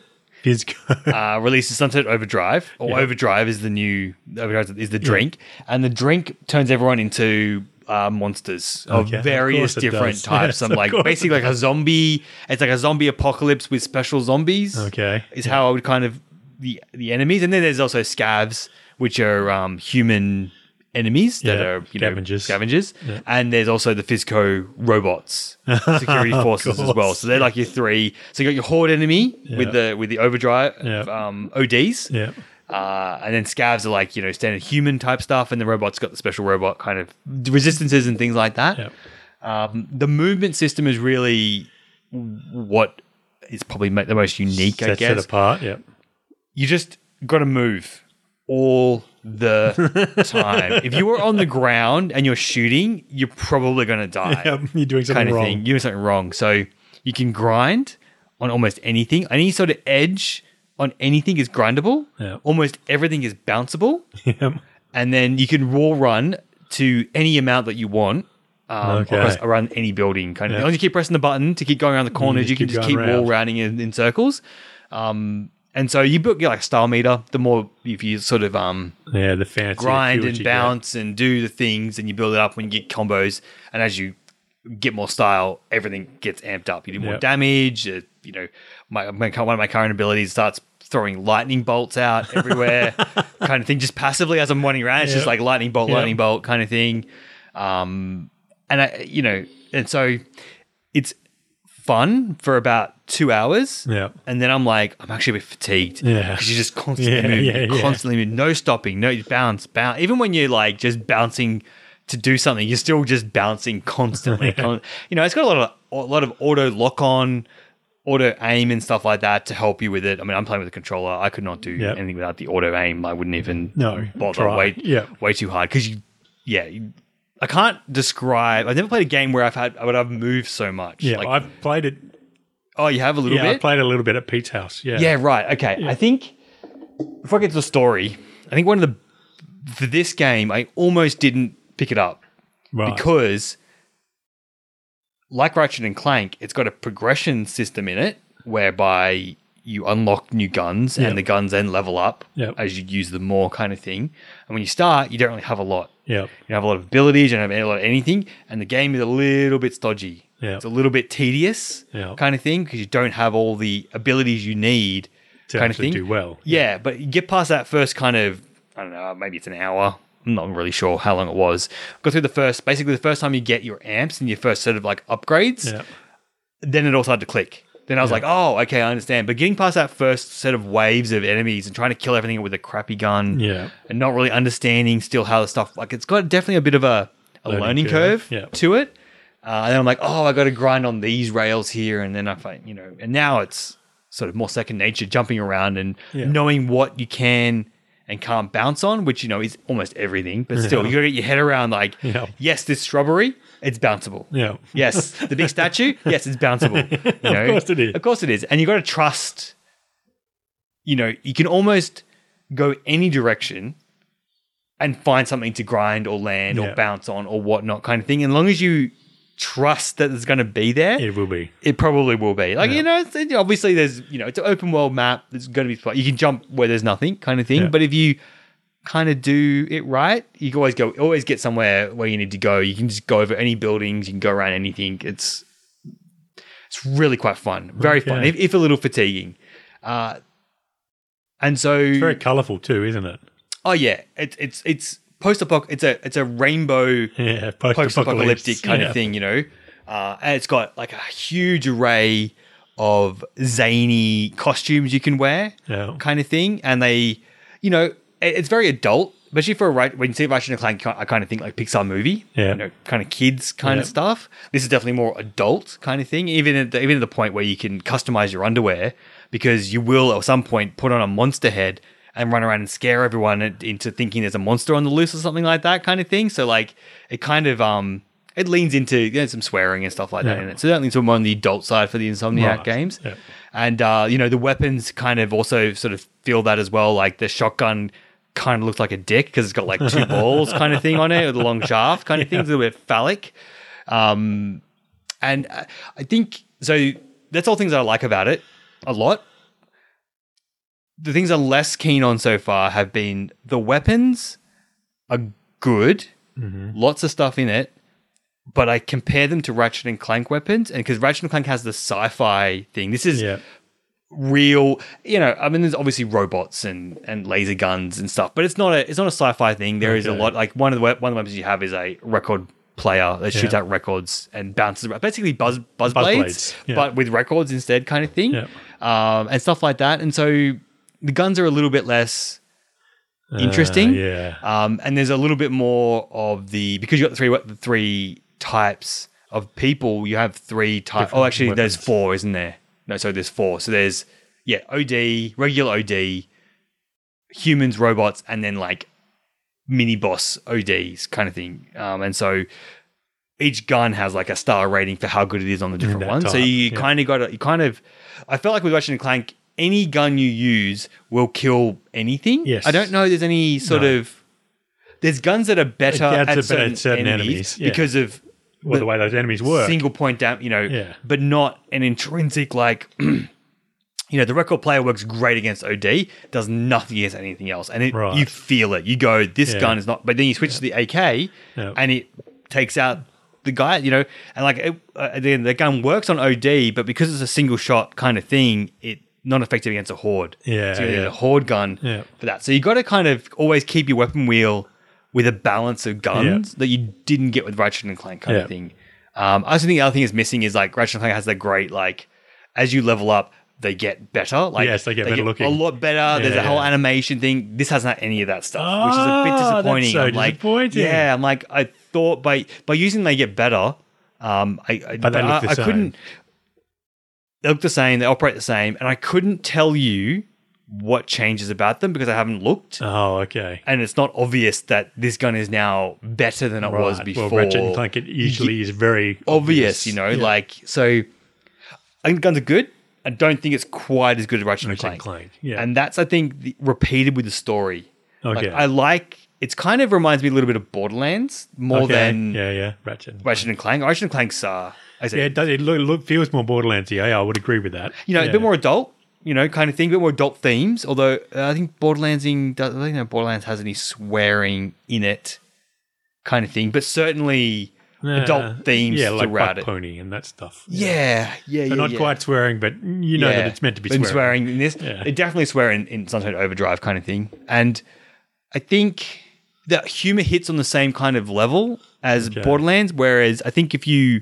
Uh, releases Sunset Overdrive, or Yeah. Overdrive is the new Overdrive is the drink, and the drink turns everyone into uh, monsters of Okay, various it different does. types. Yes, of like basically like a zombie. It's like a zombie apocalypse with special zombies. okay. is how I would kind of the the enemies, and then there's also scavs, which are um, human enemies that Yeah, are you know scavengers. scavengers, and there's also the FizzCo robots, security forces as well. So they're like your three. So you got your horde enemy with the with the overdrive Yeah. um, ODs, Yeah. uh, and then scavs are like you know standard human type stuff, and the robots got the special robot kind of resistances and things like that. Yeah. Um, the movement system is really what is probably the most unique, I Sets guess it apart. Yeah. you just got to move all the time. if you were on the ground and you're shooting, you're probably going to die. Yep, You're doing something kind of wrong. thing. You're doing something wrong. So you can grind on almost anything. Any sort of edge on anything is grindable. Yeah. Almost everything is bounceable. Yep. And then you can wall run to any amount that you want. Um, Okay. around any building, kind of. Yeah. As long as you keep pressing the button to keep going around the corners, just you can just keep wall round. rounding in, in circles. Um, and so you build like style meter. The more if you sort of um, Yeah, the fancy grind and you get. bounce and do the things, and you build it up when you get combos. And as you get more style, everything gets amped up. You do more Yep. damage. Uh, you know, my, my one of my current abilities starts throwing lightning bolts out everywhere, kind of thing. Just passively as I'm running around, it's just like lightning bolt, Yep. lightning bolt kind of thing. Um, and I, you know, and so it's fun for about two hours. Yeah. And then I'm like, I'm actually a bit fatigued. Yeah. Because you're just constantly Yeah, moving, yeah, constantly moving, no stopping, no bounce, bounce. Even when you're like just bouncing to do something, you're still just bouncing constantly. Con- you know, it's got a lot of a lot of auto lock on, auto aim and stuff like that to help you with it. I mean, I'm playing with a controller. I could not do Yep. anything without the auto aim. I wouldn't even No, bother. try. Way, Yep. way too hard because you, yeah. You, I can't describe. I've never played a game where I've had, where I've moved so much. Yeah, Like, I've played it. Oh, you have a little Yeah, I bit. played a little bit at Pete's house. Yeah, Yeah, right. Okay. I think before I get to the story, I think one of the for this game, I almost didn't pick it up right. because, like Ratchet and Clank, it's got a progression system in it whereby you unlock new guns Yeah. and the guns then level up Yep. as you use them more, kind of thing. And when you start, you don't really have a lot. yeah, You don't have a lot of abilities, you don't have a lot of anything, and the game is a little bit stodgy. Yeah. It's a little bit tedious, Yeah. kind of thing, because you don't have all the abilities you need, to kind of thing. do well. Yeah, but you get past that first kind of, I don't know, maybe it's an hour. I'm not really sure how long it was. Go through the first, basically the first time you get your amps and your first set of like upgrades, Yeah, then it all started to click. Then I was like, oh, okay, I understand. But getting past that first set of waves of enemies and trying to kill everything with a crappy gun, Yeah. and not really understanding still how the stuff like it's got definitely a bit of a, a learning, Learning curve, curve, yeah. to it. Uh, and then I'm like, oh, I got to grind on these rails here, and then I find you know, and now it's sort of more second nature, jumping around and Yeah. knowing what you can and can't bounce on, which you know is almost everything. But still, you got to get your head around like, Yeah. yes, this shrubbery, it's bounceable. yeah, Yes, the big statue. Yes, it's bounceable. You know? Of course it is. Of course it is. And you got to trust. You know, you can almost go any direction, and find something to grind or land or bounce on or whatnot kind of thing. And as long as you trust that it's going to be there, It will be. it probably will be. Like Yeah. you know, it's, it- obviously there's you know it's an open world map. There's going to be you can jump where there's nothing kind of thing. Yeah. But if you kind of do it right, you can always go always get somewhere where you need to go. You can just go over any buildings. You can go around anything. It's it's really quite fun, very fun, Okay. if, if a little fatiguing. Uh, and so Very colourful too, isn't it? oh yeah, it's it's it's post apoc. It's a it's a rainbow Yeah, post-apocalyptic kind Yeah. of thing, you know. Uh, and it's got like a huge array of zany costumes you can wear, Yeah. kind of thing. And they, you know, it- it's very adult, especially for a right when you see Ratchet and Clank, I kind of think like Pixar movie, Yeah. you know, kind of kids kind of stuff. This is definitely more adult kind of thing, even at the, even at the point where you can customize your underwear because you will at some point put on a monster head and run around and scare everyone into thinking there's a monster on the loose or something like that kind of thing. So like it kind of um it leans into you know, some swearing and stuff like that in it. So certainly more on the adult side for the Insomniac Right. games. Yeah. And uh, you know, the weapons kind of also sort of feel that as well. Like the shotgun kind of looks like a dick because it's got like two balls kind of thing on it with a long shaft kind of thing. It's a little bit phallic. Um, and uh, I think so. That's all things that I like about it a lot. The things I'm less keen on so far have been the weapons are good, Mm-hmm. lots of stuff in it, but I compare them to Ratchet and Clank weapons, and because Ratchet and Clank has the sci-fi thing, this is Yeah. real. You know, I mean, there's obviously robots and and laser guns and stuff, but it's not a it's not a sci-fi thing. There is a lot like one of the one of the weapons you have is a record player that shoots Yeah. out records and bounces around, basically buzz buzz, Buzz blades, blades, yeah. but with records instead, kind of thing, um, and stuff like that. And so the guns are a little bit less interesting. Uh, yeah. Um, and there's a little bit more of the because you got the three the three types of people. You have three types. Oh, actually, there's four, isn't there? No, so there's four. So there's yeah, OD, regular OD, humans, robots, and then like mini boss ODs kind of thing. Um, and so each gun has like a star rating for how good it is on the different ones. so you yeah. kind of got to, you kind of, I felt like with Ratchet and Clank, any gun you use will kill anything. Yes. I don't know there's any sort No. of, there's guns that are better at it's a better certain, at certain enemies, enemies, yeah. because of well, the way those enemies work. single point down, you know, Yeah. but not an intrinsic like. You know, the record player works great against OD, does nothing against anything else. And it, Right. you feel it. You go, this Yeah. gun is not, but then you switch to the AK and it takes out the guy, you know, and like it, uh, then the gun works on OD, but because it's a single shot kind of thing, it not effective against a horde. Yeah, so you need yeah. a horde gun Yeah. for that. So you got to kind of always keep your weapon wheel with a balance of guns that you didn't get with Ratchet and Clank kind of thing. Um, I also think the other thing is missing is like Ratchet and Clank has that great like as you level up, they get better. Like Yes, they get better looking. a lot better. There's a whole animation thing. This hasn't had any of that stuff, which is a Ah, bit that's disappointing. so I'm like, disappointing. yeah, I'm like, I thought by by using they get better. Um, I, I But they look I, the I same. couldn't. They look the same. They operate the same, and I couldn't tell you what changes about them because I haven't looked, Oh, okay. and it's not obvious that this gun is now better than it was before. Well, Ratchet and Clank it usually is very obvious, you know, Yeah. like so. I think guns are good. I don't think it's quite as good as Ratchet, Ratchet and Clank. Clank. Yeah. And that's I think the, repeated with the story. Like, Okay. I like it's kind of reminds me a little bit of Borderlands more okay. than yeah, yeah, Ratchet. and Ratchet and Clank. Ratchet and Clank's uh, I said, Yeah, it, does, it look, look, feels more Borderlands. Yeah, I would agree with that. you know, yeah. a bit more adult, you know, kind of thing, a bit more adult themes. Although uh, I think Borderlandsing, does- I don't know Borderlands has any swearing in it, kind of thing, but certainly Yeah. adult themes Yeah, like throughout Buck it. Pony and that stuff. Yeah, yeah, yeah. So not quite swearing, but you know that it's meant to be Been swearing. in this. It definitely swear in, in Sunset Overdrive kind of thing. And I think the humor hits on the same kind of level as Okay. Borderlands, whereas I think if you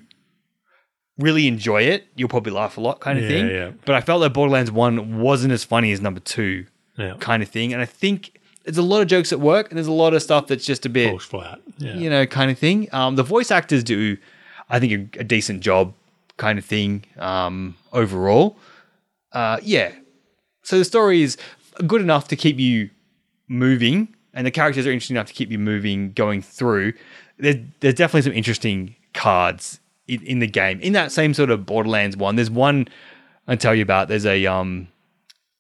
really enjoy it, you'll probably laugh a lot kind of Yeah, thing. yeah. But I felt that Borderlands 1 wasn't as funny as number 2 Yeah. kind of thing. And I think there's a lot of jokes at work and there's a lot of stuff that's just a bit Falls flat. Yeah. you know, kind of thing. Um, the voice actors do, I think, a, a decent job, kind of thing. Um, overall, uh, yeah. So the story is good enough to keep you moving, and the characters are interesting enough to keep you moving, going through. There's there's definitely some interesting cards in, in the game. In that same sort of Borderlands one, there's one I tell you about. There's a um,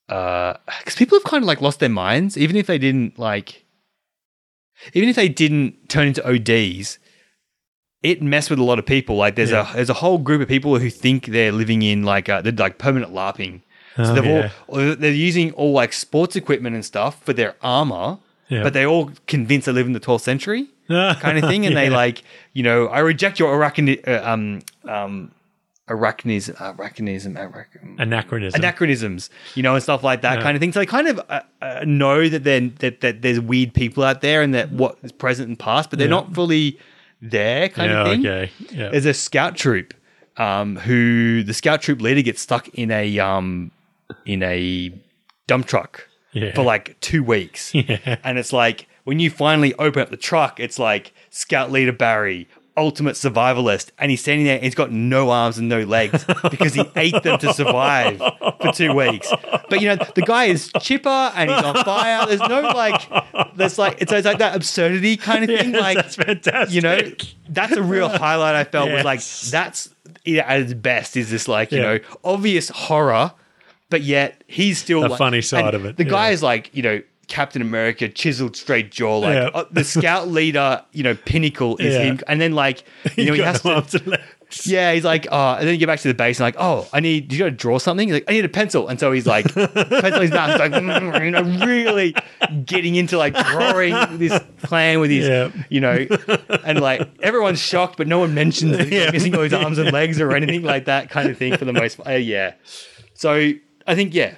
because people have kind of like lost their minds, even if they didn't like even if they didn't turn into ODs, it messed with a lot of people. Like there's Yeah. a there's a whole group of people who think they're living in like uh, they're like permanent LARPing. So Oh, they've yeah. all they're using all like sports equipment and stuff for their armor, Yeah. but they all convinced they live in the 12th century kind of thing, and they like you know I reject your arachni- uh, um um arachnism arachnism arach- Anachronism. anachronisms, you know, and stuff like that Yeah. kind of thing. So they kind of uh, uh, know that then that, that there's weird people out there and that what is present and past, but they're Yeah. not fully there kind yeah, of thing. okay. Yeah. There's a scout troop um, who the scout troop leader gets stuck in a um, in a dump truck Yeah. for like two weeks, Yeah. and it's like when you finally open up the truck, it's like scout leader Barry. Ultimate survivalist, and he's standing there. And he's got no arms and no legs because he ate them to survive for two weeks. But you know, the guy is chipper and he's on fire. There's no like, there's like it's, it's like that absurdity kind of thing. Yes, like that's fantastic. you know, that's a real highlight I felt was like that's yeah, at its best is this like, you Yeah. know, obvious horror, but yet he's still The like- funny side of it, The guy yeah. is like, you know, Captain America, chiseled straight jaw, like Yeah. uh, the scout leader, you know, pinnacle is Yeah. him. And then like, you know, he Got has to legs. yeah, he's like, oh, and then you get back to the base and like, oh, I need, you got to draw something? He's like, I need a pencil. And so he's like, pencil his mouth, he's like, mm, you know, really getting into like drawing this plan with his, Yeah. you know, and like everyone's shocked, but no one mentions that he's missing all his arms and legs or anything like that kind of thing for the most, part. uh, yeah. So I think, yeah.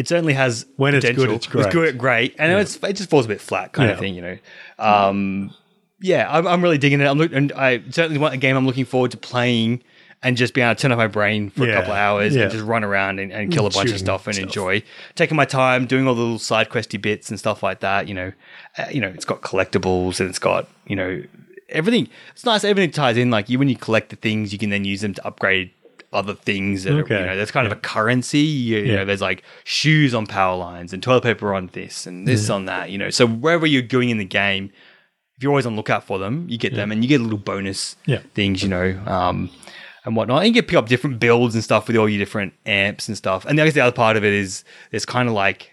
It certainly has When it's good, it's great. good, great, and it's, it just falls a bit flat, kind of thing, you know. Um, yeah, I'm, I'm really digging it. I'm look, and I certainly want a game I'm looking forward to playing and just being able to turn off my brain for a couple of hours yeah. and just run around and, and kill a bunch of stuff and stuff. enjoy taking my time doing all the little side questy bits and stuff like that. You know, uh, you know, it's got collectibles and it's got you know everything. It's nice. Everything ties in. Like you, when you collect the things, you can then use them to upgrade other things. That are, you know, there's kind of a currency. You, you know, there's like shoes on power lines and toilet paper on this and this on that. You know, so wherever you're going in the game, if you're always on lookout for them, you get them and you get little bonus Yeah. things, you know, um, and whatnot. And you can pick up different builds and stuff with all your different amps and stuff. And I guess the other part of it is there's kind of like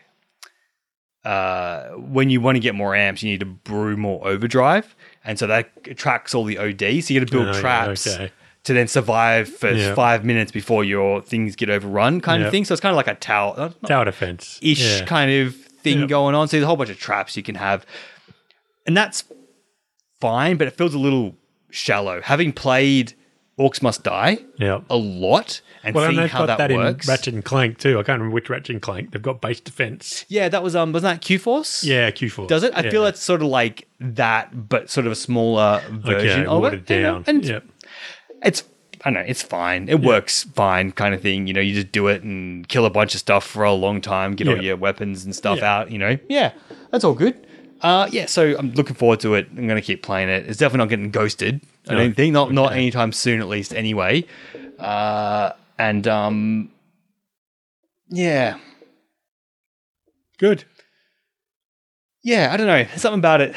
uh, when you want to get more amps, you need to brew more overdrive. And so that attracts all the OD. So you got to build Oh, traps okay. To then survive for Yeah. five minutes before your things get overrun, kind Yeah. of thing. So it's kind of like a tower, Tower defense. ish kind of thing going on. So there's a whole bunch of traps you can have. And that's fine, but it feels a little shallow. Having played Orcs Must Die Yeah. a lot and Well, seeing they've how got that, that, works. in Ratchet and Clank too. I can't remember which Ratchet and Clank. They've got base defense. yeah, that was um wasn't that Q Force? Yeah, Q Force. Does it? I yeah. feel it's sort of like that, but sort of a smaller version okay, of it. down. And yep. It's I don't know, it's fine. It works fine, kind of thing. You know, you just do it and kill a bunch of stuff for a long time, get all your weapons and stuff Yeah. out. You know, yeah, that's all good. Uh, yeah, so I'm looking forward to it. I'm going to keep playing it. It's definitely not getting ghosted. I No. don't think not not anytime soon, at least. Anyway, uh, and um, yeah, Good. yeah, I don't know. There's something about it.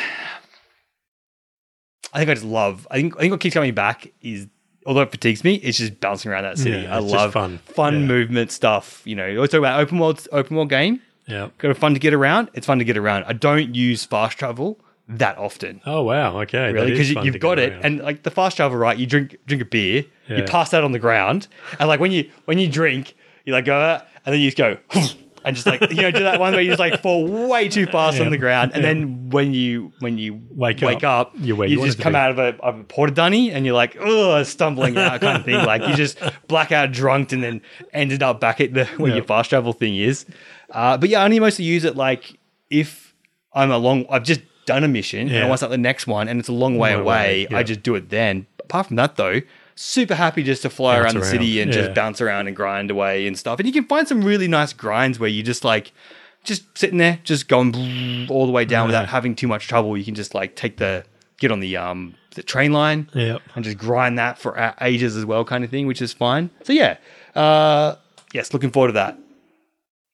I think I just love. I think I think what keeps coming back is, although it fatigues me, it's just bouncing around that city. Yeah, I love fun. fun Yeah. movement stuff. You know, you always talk about open world, open world game. Yeah. Got a fun to get around. It's fun to get around. I don't use fast travel that often. Oh wow. Okay. Really, because you, you've got it, around. and like the fast travel, right? You drink drink a beer, you pass that on the ground, and like when you when you drink, you like go, and then you just go, and just like you know do that one where you just like fall way too fast Yeah. on the ground, and Yeah. then when you when you Wake wake up, up, where you just come be. out of a, of a porta dunny, and you're like, oh, stumbling out kind of thing. Like you just blackout drunk, and then ended up back at the where Yeah. your fast travel thing is. Uh, but yeah, I only mostly use it like if I'm a long, I've just done a mission and I want to start the next one, and it's a long way Long away. way, yeah. I just do it then. Apart from that, though, super happy just to fly Bounce around the city and yeah. just bounce around and grind away and stuff. And you can find some really nice grinds where you just like just sitting there, just going all the way down without having too much trouble. You can just like take the get on the um the train line Yep. and just grind that for ages as well, kind of thing, which is fine. So yeah, uh, yes, looking forward to that.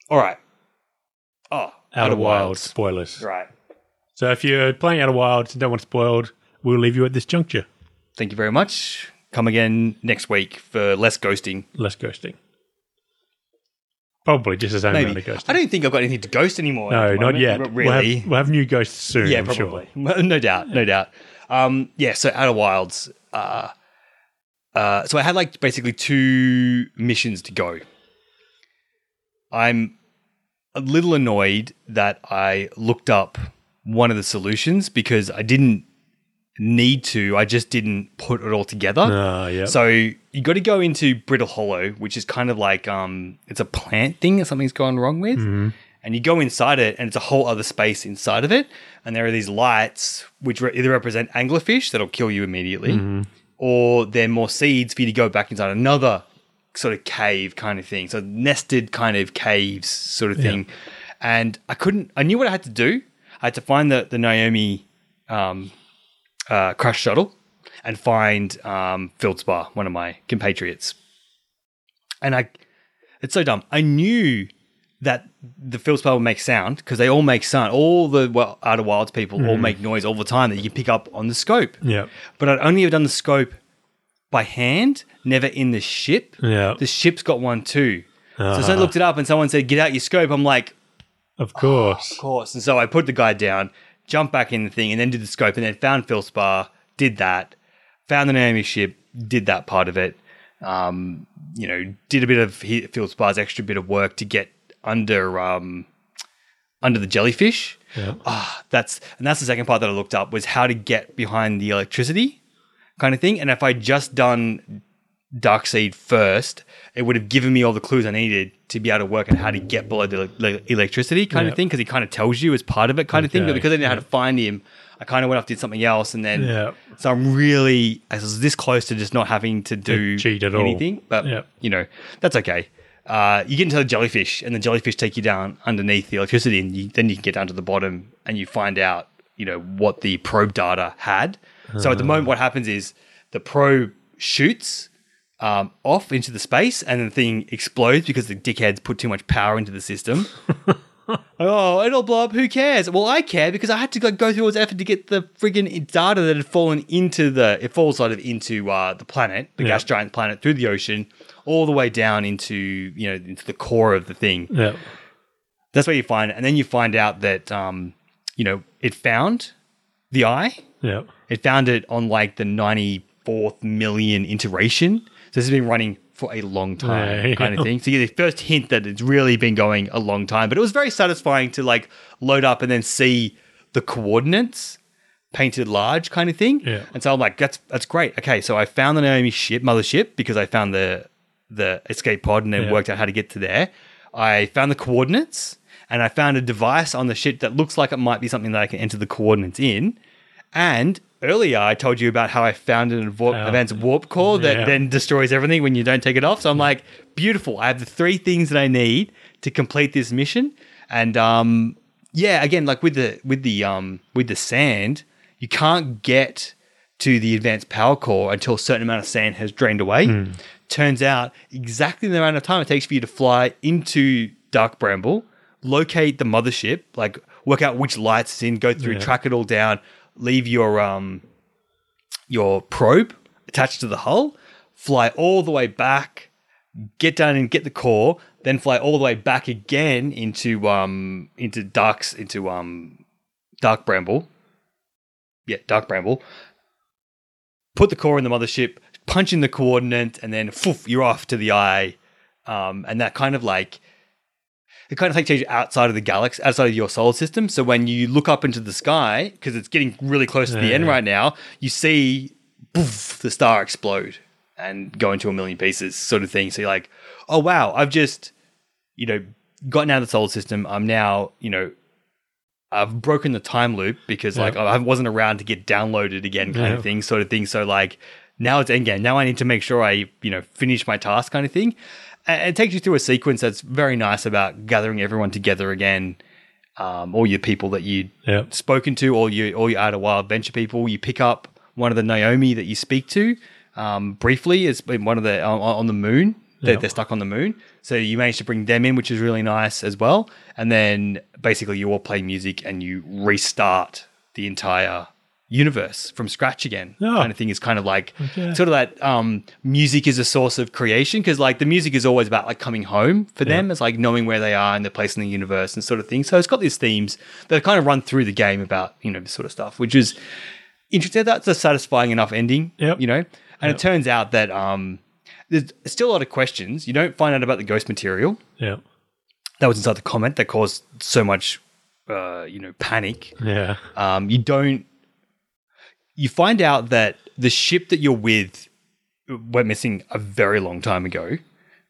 All right. Oh, Outer Wild spoilers. Right. So if you're playing Outer Wilds and don't want it spoiled, we'll leave you at this juncture. Thank you very much. Come again next week for less ghosting. Less ghosting. Probably just the same amount Maybe. of ghosts. I don't think I've got anything to ghost anymore. no, not yet. r- We'll Really. have, we'll have new ghosts soon. yeah, I'm probably. Well, No doubt. No doubt. Um, yeah. So Outer Wilds. Uh, uh, so I had like basically two missions to go. I'm a little annoyed that I looked up one of the solutions because I didn't need to. I just didn't put it all together. Ah, yeah. So you got to go into Brittle Hollow, which is kind of like um, it's a plant thing that something's gone wrong with, and you go inside it, and it's a whole other space inside of it, and there are these lights which re- either represent anglerfish that'll kill you immediately, or they're more seeds for you to go back inside another sort of cave kind of thing, so nested kind of caves sort of thing, and I couldn't. I knew what I had to do. I had to find the the Nomai um, uh, crash shuttle and find um, Feldspar, one of my compatriots. And I, it's so dumb. I knew that the Feldspar would make sound because they all make sound. All the well, Outer Wilds people all make noise all the time that you can pick up on the scope. yeah. But I'd only ever done the scope by hand, never in the ship. Yeah. The ship's got one too. So as I Uh-huh. looked it up and someone said, "Get out your scope," I'm like, Of course. of course. And so I put the guy down, jumped back in the thing, and then did the scope, and then found Feldspar, did that, found the Nomai ship, did that part of it. Um, you know, did a bit of Feldspar's extra bit of work to get under um, under the jellyfish. Yeah. Ah, that's and that's the second part that I looked up was how to get behind the electricity kind of thing. And if I'd just done Darkseid first, it would have given me all the clues I needed to be able to work out how to get below the le- electricity kind Yeah. of thing because he kind of tells you as part of it kind of thing. But because I didn't know how to find him, I kind of went off did something else, and then Yeah. so I'm really I was this close to just not having to do cheat at all. anything. But Yeah. you know that's okay. Uh, you get into the jellyfish, and the jellyfish take you down underneath the electricity, and you, then you can get down to the bottom, and you find out, you know, what the probe data had. So at the moment, what happens is the probe shoots um, off into the space, and the thing explodes because the dickheads put too much power into the system. oh, it'll blow up. Who cares? Well, I care because I had to like, go through all this effort to get the friggin' data that had fallen into the. It falls sort of into uh, the planet, the Yeah. gas giant planet, through the ocean, all the way down into you know into the core of the thing. Yeah. That's where you find it, and then you find out that um, you know it found the eye. Yeah. It found it on like the ninety fourth million iteration. So this has been running for a long time, Yeah, yeah. kind of thing. So you get the first hint that it's really been going a long time. But it was very satisfying to like load up and then see the coordinates painted large, kind of thing. Yeah. And so I'm like, that's that's great. Okay, so I found the Nomai ship, mothership, because I found the the escape pod and then Yeah. worked out how to get to there. I found the coordinates and I found a device on the ship that looks like it might be something that I can enter the coordinates in. And earlier I told you about how I found an advo- Oh. advanced warp core that Yeah. then destroys everything when you don't take it off. So I'm like, beautiful. I have the three things that I need to complete this mission. And um, yeah, again, like with the with the um with the sand, you can't get to the advanced power core until a certain amount of sand has drained away. Turns out exactly the amount of time it takes for you to fly into Dark Bramble, locate the mothership, like work out which lights it's in, go through, Yeah. track it all down, leave your um your probe attached to the hull, fly all the way back, get down and get the core, then fly all the way back again into um into darks into um dark bramble. Yeah, dark bramble. Put the core in the mothership, punch in the coordinate, and then foof, you're off to the eye. Um, and that kind of like it kind of takes you outside of the galaxy, outside of your solar system. So when you look up into the sky, because it's getting really close to the end right now, you see poof, the star explode and go into a million pieces, sort of thing. So you're like, oh wow, I've just, you know, gotten out of the solar system. I'm now, you know, I've broken the time loop because like I wasn't around to get downloaded again, kind Yeah. of thing, sort of thing. So like now it's endgame. Now I need to make sure I, you know, finish my task, kind of thing. It takes you through a sequence that's very nice about gathering everyone together again. Um, all your people that you Yeah. spoken to, all your all your outer wild venture people. You pick up one of the Nomai that you speak to um, briefly. It's been one of the on, on the moon. They're, Yeah. they're stuck on the moon, so you manage to bring them in, which is really nice as well. And then basically you all play music and you restart the entire universe from scratch again Oh. kind of thing is kind of like Okay. sort of that um music is a source of creation because like the music is always about like coming home for them it's like knowing where they are and their place in the universe and sort of thing so it's got these themes that kind of run through the game about you know this sort of stuff which is interesting that's a satisfying enough ending Yep. you know and Yep. it turns out that um there's still a lot of questions you don't find out about the ghost material Yeah. that was inside the comment that caused so much uh you know panic Yeah. um, you don't. You find out that the ship that you're with went missing a very long time ago,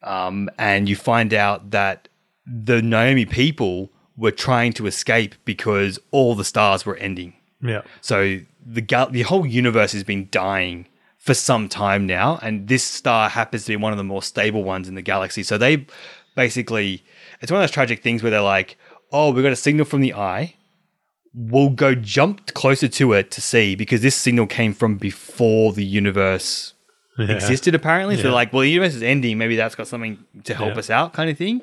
um, and you find out that the Nomai people were trying to escape because all the stars were ending. Yeah. So the gal- the whole universe has been dying for some time now, and this star happens to be one of the more stable ones in the galaxy. So they basically, it's one of those tragic things where they're like, "Oh, we got a signal from the eye. We'll go jump closer to it to see because this signal came from before the universe Yeah. existed. Apparently, so Yeah. they're like, well, the universe is ending. Maybe that's got something to help Yeah. us out, kind of thing."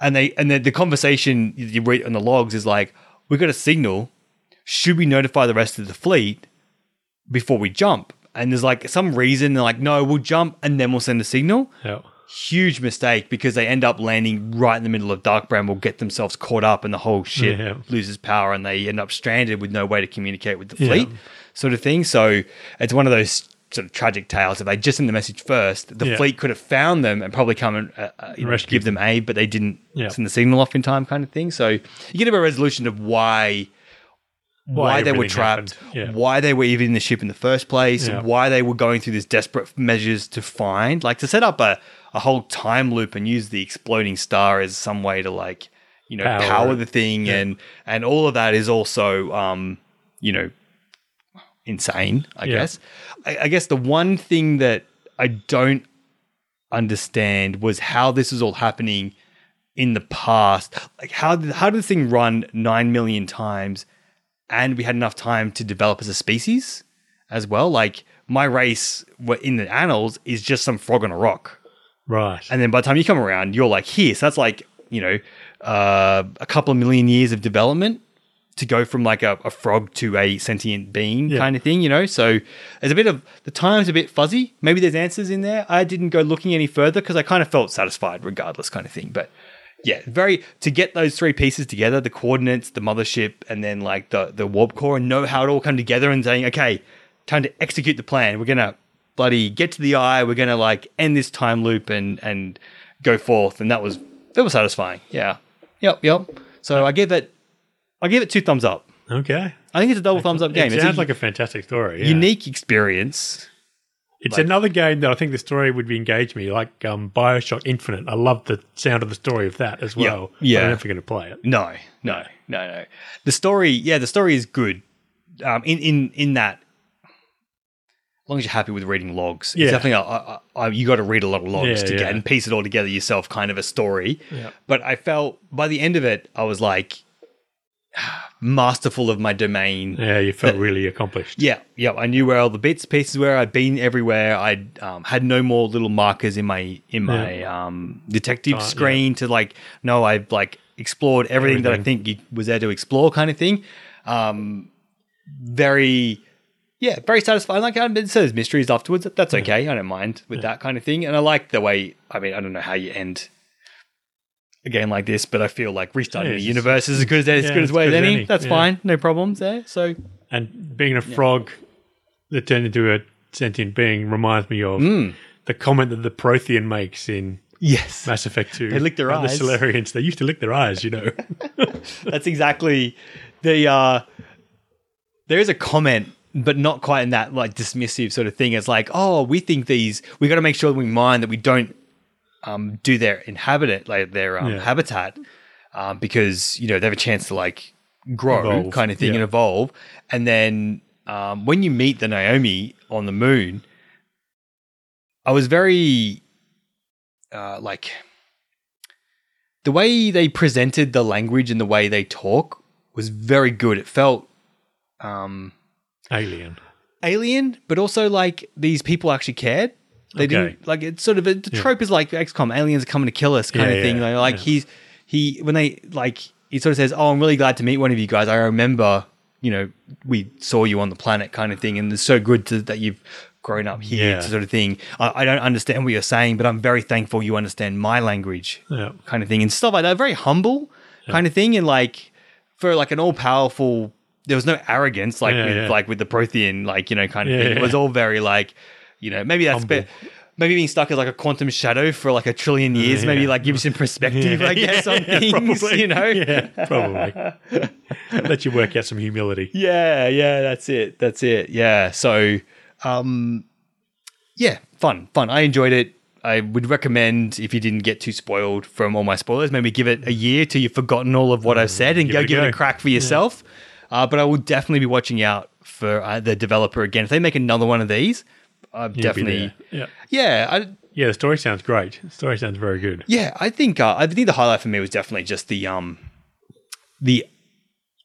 And they and the, the conversation you read on the logs is like, "We got a signal." should we notify the rest of the fleet before we jump? And there's like some reason they're like, no, we'll jump and then we'll send a signal. Yeah. Huge mistake because they end up landing right in the middle of Dark Bramble, get themselves caught up, and the whole ship Yeah. loses power, and they end up stranded with no way to communicate with the Yeah. fleet, sort of thing. So it's one of those sort of tragic tales. If they just sent the message first, the Yeah. fleet could have found them and probably come and uh, uh, know, Rescue give them aid, but they didn't send the signal off in time, kind of thing. So you get a bit of a resolution of why why, they were trapped. Yeah. why they were even in the ship in the first place, Yeah. why they were going through these desperate measures to find, like to set up a, a whole time loop and use the exploding star as some way to like, you know, Power power, the thing Yeah. and and all of that is also, um, you know, insane. I Yeah. guess. I, I guess the one thing that I don't understand was how this was all happening in the past. Like how did how did the thing run nine million times, and we had enough time to develop as a species as well? Like my race, in the annals is just some frog on a rock, Right. and then by the time you come around, you're like here. So that's like you know uh, a couple of million years of development to go from like a, a frog to a sentient being Yeah. kind of thing, you know. So there's a bit of the time's a bit fuzzy. Maybe there's answers in there. I didn't go looking any further because I kind of felt satisfied regardless, kind of thing. But yeah, very to get those three pieces together, the coordinates, the mothership, and then like the the warp core, and know how it all come together and saying, okay, time to execute the plan. We're gonna bloody get to the eye. We're gonna like end this time loop and and go forth. And that was that was satisfying. Yeah. Yep. Yep. So I give it I give it two thumbs up. Okay. I think it's a double thumbs up game. It It's sounds a like a fantastic story. yeah. unique experience. It's like- another game that I think the story would be engage me, like um, Bioshock Infinite. I love the sound of the story of that as well. Yeah. I don't know if you're going to play it. No, no, no, no. The story, yeah, the story is good. Um, in in in that, as long as you're happy with reading logs, Yeah. it's definitely a, a, a, you got to read a lot of logs Yeah, to yeah. get and piece it all together yourself, kind of a story. Yeah. But I felt by the end of it, I was like masterful of my domain. Yeah, you felt really accomplished. Yeah, yeah. I knew where all the bits, pieces were. I'd been everywhere. I um, had no more little markers in my in my um, detective Uh, yeah. screen to like. No, I've like explored everything, that I think you- was there to explore, kind of thing. Um, very, yeah, very satisfying. Like I mean, so there's mysteries afterwards. That's okay. I don't mind with that kind of thing. And I like the way. I mean, I don't know how you end. A game like this, but I feel like restarting Yeah, the universe is as good as as yeah, good as way as good as any. any. That's Yeah. fine, no problems there. So And being a frog that turned into a sentient being reminds me of Mm. the comment that the Prothean makes in yes, Mass Effect 2. They lick their eyes. The Salarians, they used to lick their eyes, you know. That's exactly the uh there is a comment but not quite in that like dismissive sort of thing. It's like, oh, we think these we got to make sure that we mind that we don't um do their inhabitant like their um, Yeah. habitat um because you know they have a chance to like grow Evolve, kind of thing yeah. and evolve and then um when you meet the Nomai on the moon I was very uh like the way they presented the language and the way they talk was very good. It felt um, Alien. alien, but also like these people actually cared. They Okay. didn't like it's sort of a, the trope is like XCOM, aliens are coming to kill us kind Yeah, of thing. yeah, like yeah. he's he when they like he sort of says, "Oh, I'm really glad to meet one of you guys. I remember." you know we saw you on the planet kind of thing, and it's so good to, that you've grown up here Yeah. sort of thing. I, I don't understand what you're saying, but I'm very thankful you understand my language Yeah. kind of thing and stuff like that. Very humble kind of thing, and like for like an all powerful. There was no arrogance like Yeah, with yeah. like with the Prothean like you know kind of Yeah, thing. It was all very like you know maybe that's bit, maybe being stuck as like a quantum shadow for like a trillion years maybe like gives you some perspective I guess on things probably. you know Yeah, probably. Let you work out some humility. yeah, yeah, that's it. That's it. Yeah. So, um, yeah, fun, fun. I enjoyed it. I would recommend if you didn't get too spoiled from all my spoilers, maybe give it a year till you've forgotten all of what I've said and Give go it give it a crack for yourself. Uh, but I will definitely be watching out for uh, the developer again. If they make another one of these, I'm You'll definitely. Yeah. yeah, I, Yeah, the story sounds great. The story sounds very good. yeah, I think uh, I think the highlight for me was definitely just the um the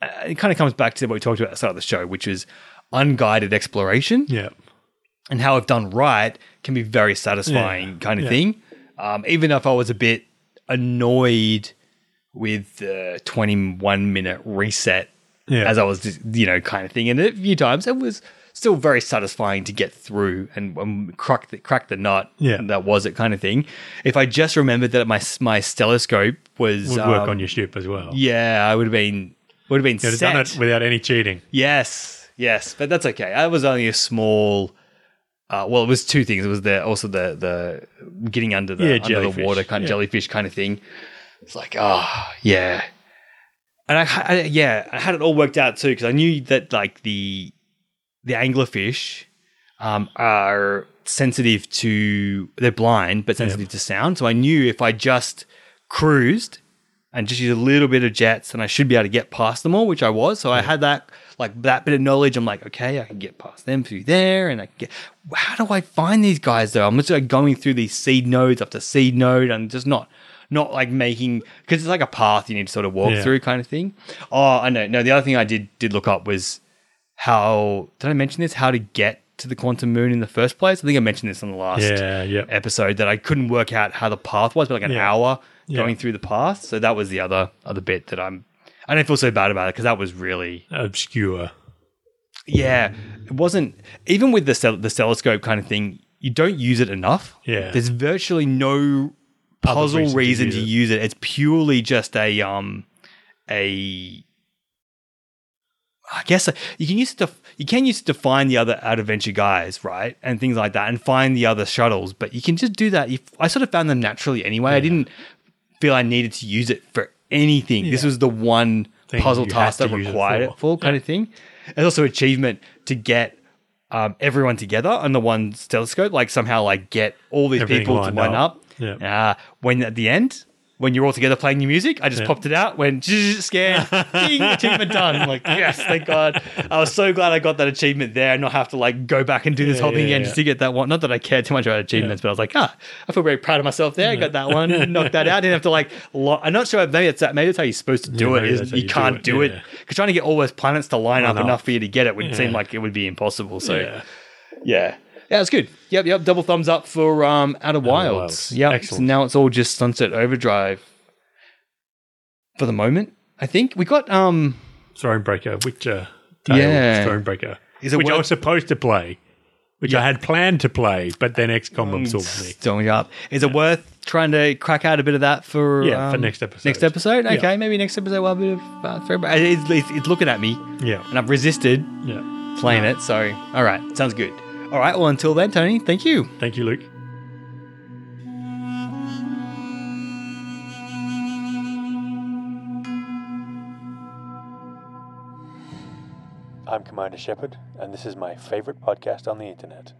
uh, it kind of comes back to what we talked about at the start of the show, which is unguided exploration Yeah. and how if done right can be very satisfying Yeah, kind of yeah. thing. Um, even if I was a bit annoyed with the 21 minute reset Yeah. as I was, just, you know, kind of thing. And a few times it was still very satisfying to get through and um, crack the crack the nut. Yeah. that was it, kind of thing. If I just remembered that my my stelloscope was Would work um, on your ship as well. yeah, I would have been would have been You'd have done it without any cheating. Yes, yes, but that's okay. I was only a small. Uh, well, it was two things. It was the also the the getting under the Yeah, under the water kind of Yeah. jellyfish kind of thing. It's like, oh yeah, and I, I yeah, I had it all worked out too because I knew that like the the anglerfish um, are sensitive to they're blind but sensitive to sound. So I knew if I just cruised and just use a little bit of jets, then I should be able to get past them all, which I was. So I had that like that bit of knowledge. I'm like, okay, I can get past them through there, and I get. How do I find these guys though? I'm just like going through these seed nodes after seed node, and just not not like making because it's like a path you need to sort of walk Yeah. through kind of thing. Oh, I know. No, the other thing I did did look up was how did I mention this? How to get to the quantum moon in the first place? I think I mentioned this on the last Yeah, yeah. episode that I couldn't work out how the path was, but like an Yeah. hour going through the path. So that was the other other bit that I'm. I don't feel so bad about it because that was really Obscure. yeah. It wasn't even with the cel- the telescope kind of thing. You don't use it enough. Yeah. There's virtually no puzzle reason to use to it. use it. It's purely just a um a. I guess you can use it to you can use it to find the other adventure guys, right, and things like that, and find the other shuttles. But you can just do that. If I sort of found them naturally anyway. I didn't feel I needed to use it for anything. This was the one Thing puzzle task that use it required for. it for, kind of thing. It's also achievement to get um, everyone together on the one telescope, like somehow like get all these Everything people to line up. up. Yeah. Uh, when at the end, when you're all together playing your music, I just Yeah. popped it out, went scan, ding, achievement done. I'm like, yes, thank God. I was so glad I got that achievement there and not have to like go back and do this Yeah, whole thing again just to get that one. Not that I cared too much about achievements, but I was like, ah, I feel very proud of myself there. I got that one, knocked that out. Didn't have to like. Lo- I'm not sure. Maybe it's that. Maybe that's how you're supposed to do it. Is you you can't do it because trying to get all those planets to line up enough for you to get it would seem like it would be impossible. So Yeah. Yeah. Yeah, it's good. Yep, yep. Double thumbs up for um Outer Wilds. Wilds. Yep. So now it's all just Sunset Overdrive for the moment. I think we got um Thronebreaker, Witcher, Tale, Yeah. Thronebreaker, Is it which I was supposed to play, which I had planned to play, but then XCOM absorbed me. Stoned up. Is it worth trying to crack out a bit of that for Yeah, for um, next episode. Next episode, Yeah. okay. Maybe next episode we'll have a bit of uh, throwback. It's, it's, it's looking at me, Yeah, and I've resisted yeah. playing it. So, all right, sounds good. All right. Well, until then, Tony, thank you. Thank you, Luke. I'm Commander Shepard, and this is my favorite podcast on the internet.